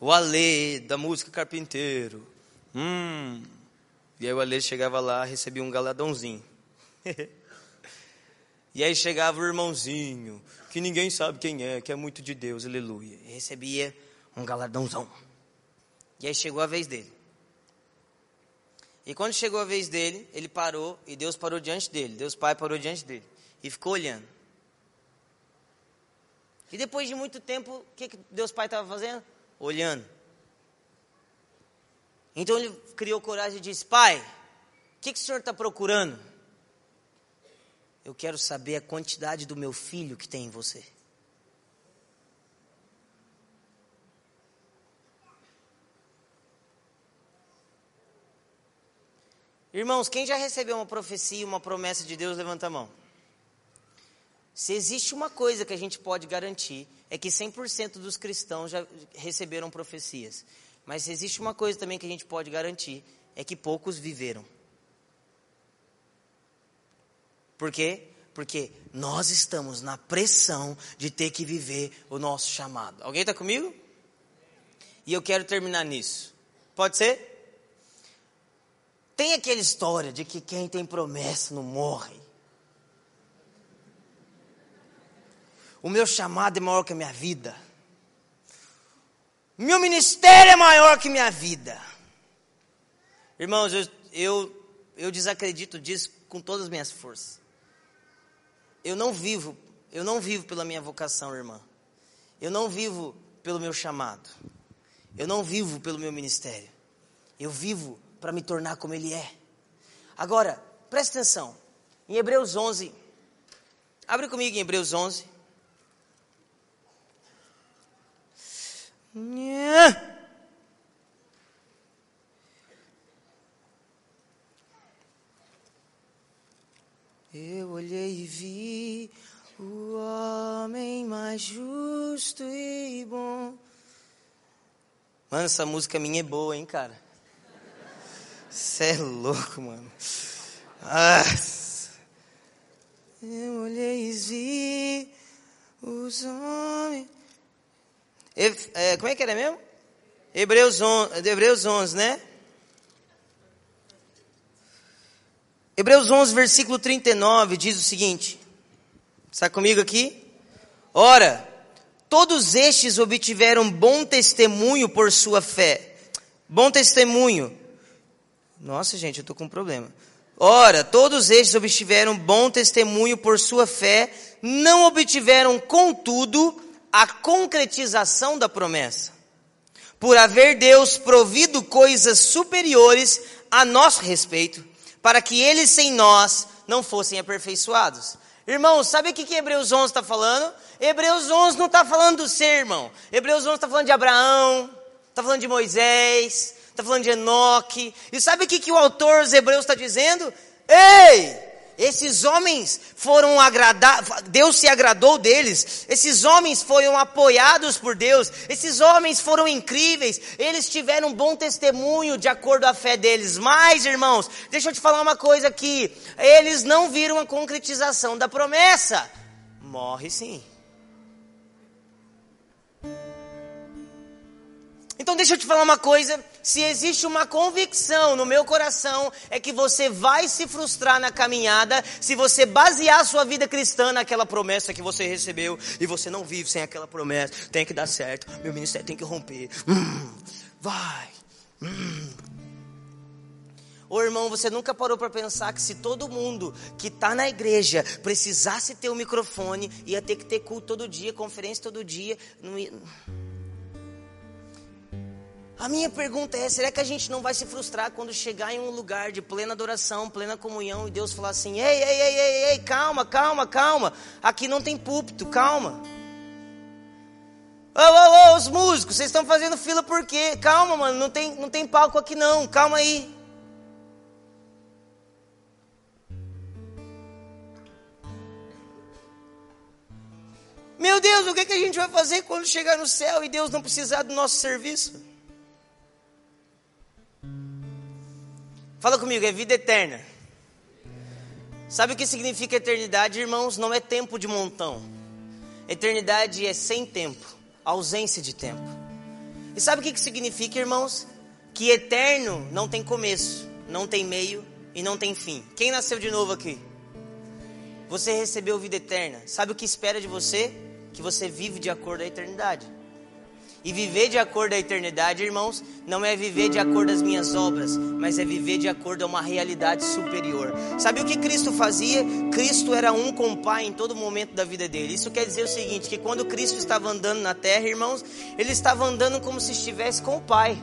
o Alê da música Carpinteiro. Hum. E aí o Alê chegava lá, recebia um galadãozinho. e aí chegava o irmãozinho, que ninguém sabe quem é, que é muito de Deus, aleluia. E recebia um galardãozão. E aí chegou a vez dele. E quando chegou a vez dele, ele parou e Deus parou diante dele. Deus Pai parou diante dele e ficou olhando. E depois de muito tempo, o que, que Deus Pai estava fazendo? Olhando. Então ele criou coragem e disse: Pai, o que, que o senhor está procurando? Eu quero saber a quantidade do meu filho que tem em você. Irmãos, quem já recebeu uma profecia, uma promessa de Deus, levanta a mão. Se existe uma coisa que a gente pode garantir, é que 100% dos cristãos já receberam profecias. Mas se existe uma coisa também que a gente pode garantir, é que poucos viveram. Por quê? Porque nós estamos na pressão de ter que viver o nosso chamado. Alguém está comigo? E eu quero terminar nisso. Pode ser? Tem aquela história de que quem tem promessa não morre. O meu chamado é maior que a minha vida. Meu ministério é maior que minha vida. Irmãos, eu, eu, eu desacredito disso com todas as minhas forças. Eu não vivo, eu não vivo pela minha vocação, irmã. Eu não vivo pelo meu chamado. Eu não vivo pelo meu ministério. Eu vivo para me tornar como Ele é. Agora, preste atenção. Em Hebreus 11, abre comigo em Hebreus 11. Eu olhei e vi o homem mais justo e bom. Mano, essa música minha é boa, hein, cara? Você é louco, mano. Ah. Eu olhei e vi os homens. É, como é que era mesmo? Hebreus 11, Hebreus 11, né? Hebreus 11, versículo 39 diz o seguinte: Está comigo aqui? Ora, todos estes obtiveram bom testemunho por sua fé. Bom testemunho. Nossa, gente, eu estou com um problema. Ora, todos estes obtiveram bom testemunho por sua fé, não obtiveram, contudo, a concretização da promessa. Por haver Deus provido coisas superiores a nosso respeito, para que eles sem nós não fossem aperfeiçoados. Irmãos, sabe o que, que Hebreus 11 está falando? Hebreus 11 não está falando do ser, irmão. Hebreus 11 está falando de Abraão, está falando de Moisés, está falando de Enoque. E sabe o que, que o autor dos Hebreus está dizendo? Ei! Esses homens foram agradados, Deus se agradou deles. Esses homens foram apoiados por Deus. Esses homens foram incríveis. Eles tiveram um bom testemunho de acordo à fé deles. Mas, irmãos, deixa eu te falar uma coisa aqui. Eles não viram a concretização da promessa. Morre sim. Então deixa eu te falar uma coisa, se existe uma convicção no meu coração é que você vai se frustrar na caminhada se você basear sua vida cristã naquela promessa que você recebeu e você não vive sem aquela promessa. Tem que dar certo, meu ministério tem que romper. Hum, vai, Hum. Ô irmão, você nunca parou para pensar que se todo mundo que está na igreja precisasse ter um microfone, ia ter que ter culto todo dia, conferência todo dia. Ia... A minha pergunta é: será que a gente não vai se frustrar quando chegar em um lugar de plena adoração, plena comunhão e Deus falar assim: ei, ei, ei, ei, ei, calma, calma, calma, aqui não tem púlpito, calma. Ô, ô, ô, os músicos, vocês estão fazendo fila por quê? Calma, mano, não tem, não tem palco aqui não, calma aí. Meu Deus, o que, que a gente vai fazer quando chegar no céu e Deus não precisar do nosso serviço? Fala comigo, é vida eterna. Sabe o que significa eternidade, irmãos? Não é tempo de montão. Eternidade é sem tempo, ausência de tempo. E sabe o que, que significa, irmãos? Que eterno não tem começo, não tem meio e não tem fim. Quem nasceu de novo aqui? Você recebeu vida eterna. Sabe o que espera de você? que você vive de acordo a eternidade. E viver de acordo a eternidade, irmãos, não é viver de acordo as minhas obras, mas é viver de acordo a uma realidade superior. Sabe o que Cristo fazia? Cristo era um com o Pai em todo momento da vida dele. Isso quer dizer o seguinte: que quando Cristo estava andando na terra, irmãos, ele estava andando como se estivesse com o Pai.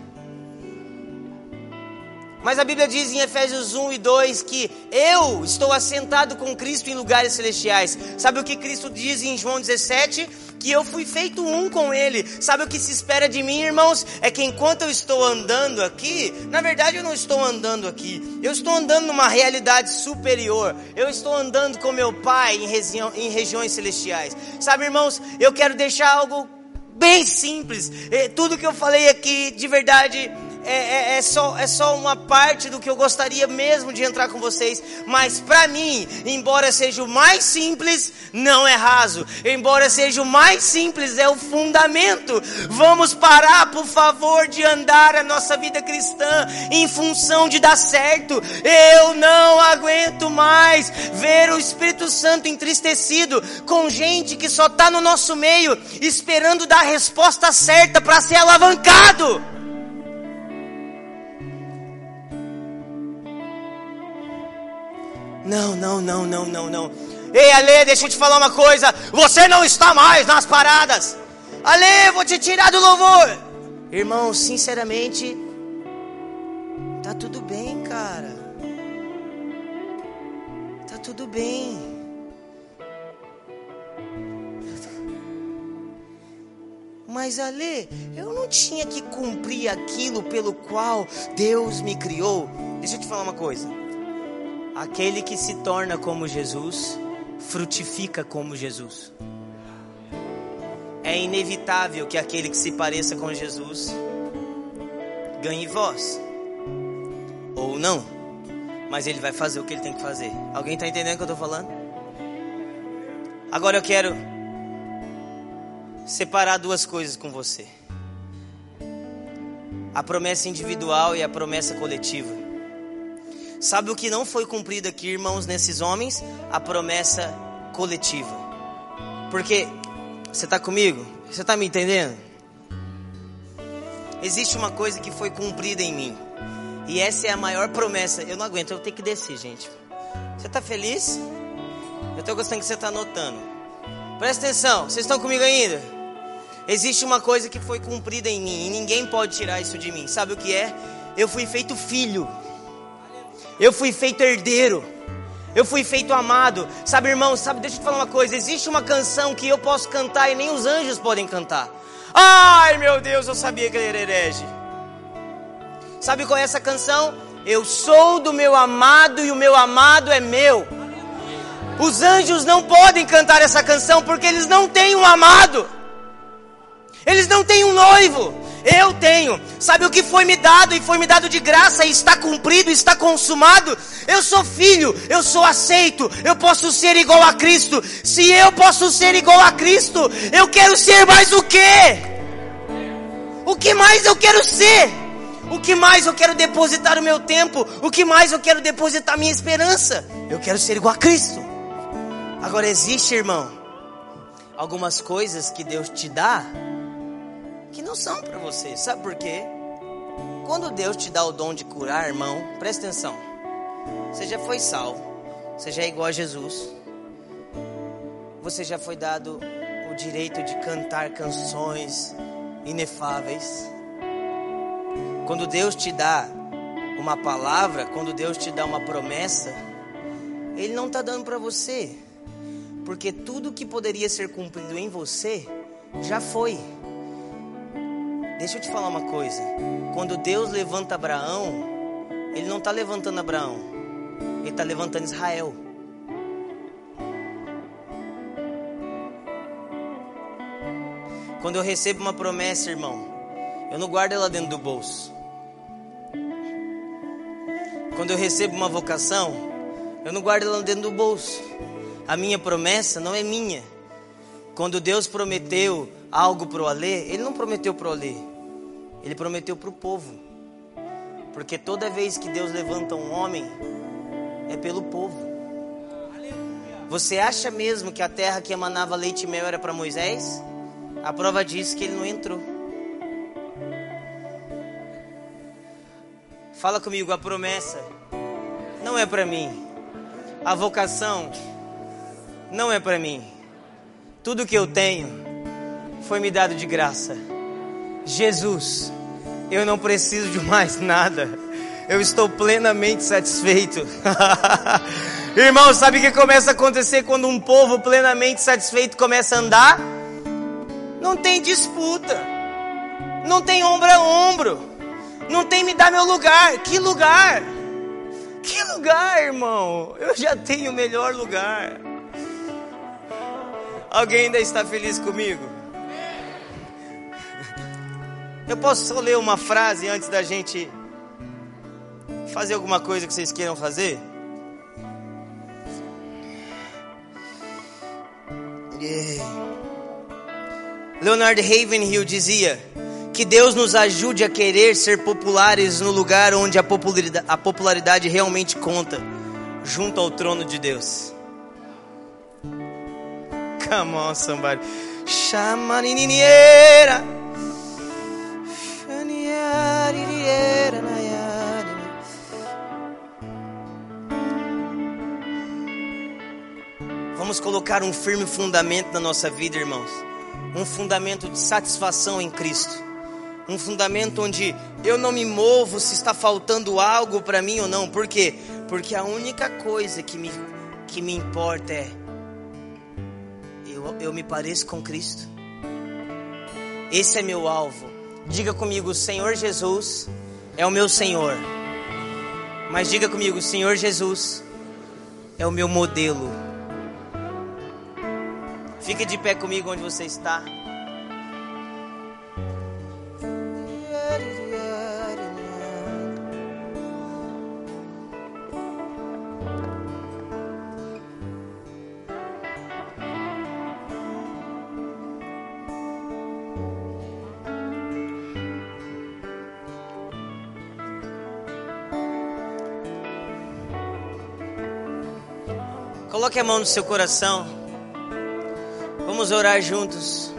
Mas a Bíblia diz em Efésios 1 e 2 que eu estou assentado com Cristo em lugares celestiais. Sabe o que Cristo diz em João 17? Que eu fui feito um com Ele. Sabe o que se espera de mim, irmãos? É que enquanto eu estou andando aqui, na verdade eu não estou andando aqui, eu estou andando numa realidade superior. Eu estou andando com meu Pai em, região, em regiões celestiais. Sabe, irmãos, eu quero deixar algo bem simples. Tudo que eu falei aqui, de verdade é, é, é, só, é só uma parte do que eu gostaria mesmo de entrar com vocês. Mas para mim, embora seja o mais simples, não é raso. Embora seja o mais simples, é o fundamento. Vamos parar, por favor, de andar a nossa vida cristã em função de dar certo. Eu não aguento mais ver o Espírito Santo entristecido com gente que só está no nosso meio esperando dar a resposta certa para ser alavancado. Não, não, não, não, não, não. Ei, Ale, deixa eu te falar uma coisa. Você não está mais nas paradas. Ale, vou te tirar do louvor. Irmão, sinceramente, tá tudo bem, cara. Tá tudo bem. Mas Ale, eu não tinha que cumprir aquilo pelo qual Deus me criou. Deixa eu te falar uma coisa. Aquele que se torna como Jesus, frutifica como Jesus. É inevitável que aquele que se pareça com Jesus ganhe voz. Ou não. Mas ele vai fazer o que ele tem que fazer. Alguém está entendendo o que eu estou falando? Agora eu quero separar duas coisas com você: a promessa individual e a promessa coletiva. Sabe o que não foi cumprido aqui, irmãos, nesses homens? A promessa coletiva. Porque, você está comigo? Você está me entendendo? Existe uma coisa que foi cumprida em mim. E essa é a maior promessa. Eu não aguento, eu ter que descer, gente. Você está feliz? Eu estou gostando que você está anotando. Presta atenção, vocês estão comigo ainda? Existe uma coisa que foi cumprida em mim e ninguém pode tirar isso de mim. Sabe o que é? Eu fui feito filho. Eu fui feito herdeiro. Eu fui feito amado. Sabe, irmão, sabe, deixa eu te falar uma coisa. Existe uma canção que eu posso cantar e nem os anjos podem cantar. Ai, meu Deus, eu sabia que ele era herege. Sabe qual é essa canção? Eu sou do meu amado e o meu amado é meu. Os anjos não podem cantar essa canção porque eles não têm um amado. Eles não têm um noivo. Eu tenho. Sabe o que foi me dado e foi me dado de graça e está cumprido, está consumado? Eu sou filho, eu sou aceito, eu posso ser igual a Cristo. Se eu posso ser igual a Cristo, eu quero ser mais o quê? O que mais eu quero ser? O que mais eu quero depositar o meu tempo? O que mais eu quero depositar minha esperança? Eu quero ser igual a Cristo. Agora existe, irmão, algumas coisas que Deus te dá que não são para você. Sabe por quê? quando Deus te dá o dom de curar, irmão, presta atenção. Você já foi salvo, você já é igual a Jesus. Você já foi dado o direito de cantar canções inefáveis. Quando Deus te dá uma palavra, quando Deus te dá uma promessa, Ele não está dando para você, porque tudo que poderia ser cumprido em você já foi. Deixa eu te falar uma coisa: quando Deus levanta Abraão, Ele não está levantando Abraão, Ele está levantando Israel. Quando eu recebo uma promessa, irmão, eu não guardo ela dentro do bolso. Quando eu recebo uma vocação, eu não guardo ela dentro do bolso. A minha promessa não é minha. Quando Deus prometeu algo para o Alê, Ele não prometeu para o Alê, Ele prometeu para o povo. Porque toda vez que Deus levanta um homem, é pelo povo. Você acha mesmo que a terra que emanava leite e mel era para Moisés? A prova diz que ele não entrou. Fala comigo, a promessa não é para mim. A vocação não é para mim. Tudo que eu tenho foi me dado de graça. Jesus, eu não preciso de mais nada. Eu estou plenamente satisfeito. Irmão, sabe o que começa a acontecer quando um povo plenamente satisfeito começa a andar? Não tem disputa. Não tem ombro a ombro. Não tem me dar meu lugar. Que lugar? Que lugar, irmão? Eu já tenho o melhor lugar. Alguém ainda está feliz comigo? Eu posso só ler uma frase antes da gente fazer alguma coisa que vocês queiram fazer? Yeah. Leonard Ravenhill dizia que Deus nos ajude a querer ser populares no lugar onde a popularidade, a popularidade realmente conta, junto ao trono de Deus. Come on, somebody. Chamanininiera. Vamos colocar um firme fundamento na nossa vida, irmãos um fundamento de satisfação em Cristo. Um fundamento onde eu não me movo se está faltando algo para mim ou não. Por quê? Porque a única coisa que me, que me importa é eu, eu me pareço com Cristo. Esse é meu alvo. Diga comigo, Senhor Jesus é o meu Senhor. Mas diga comigo, Senhor Jesus é o meu modelo. Fique de pé comigo onde você está. Coloque a mão no seu coração. Vamos orar juntos.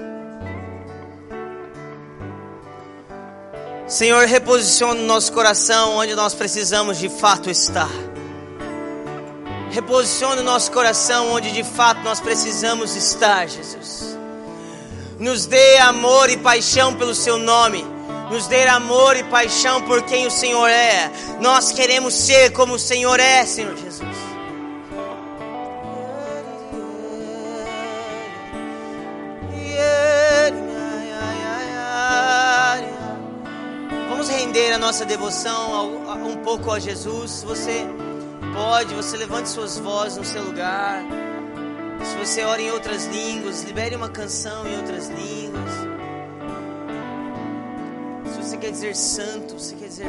Senhor, reposiciona o nosso coração onde nós precisamos de fato estar. Reposiciona o nosso coração onde de fato nós precisamos estar, Jesus. Nos dê amor e paixão pelo Seu nome. Nos dê amor e paixão por quem o Senhor é. Nós queremos ser como o Senhor é, Senhor Jesus. Nossa devoção um pouco a Jesus, você pode, você levante suas vozes no seu lugar. Se você ora em outras línguas, libere uma canção em outras línguas. Se você quer dizer santo, se quer dizer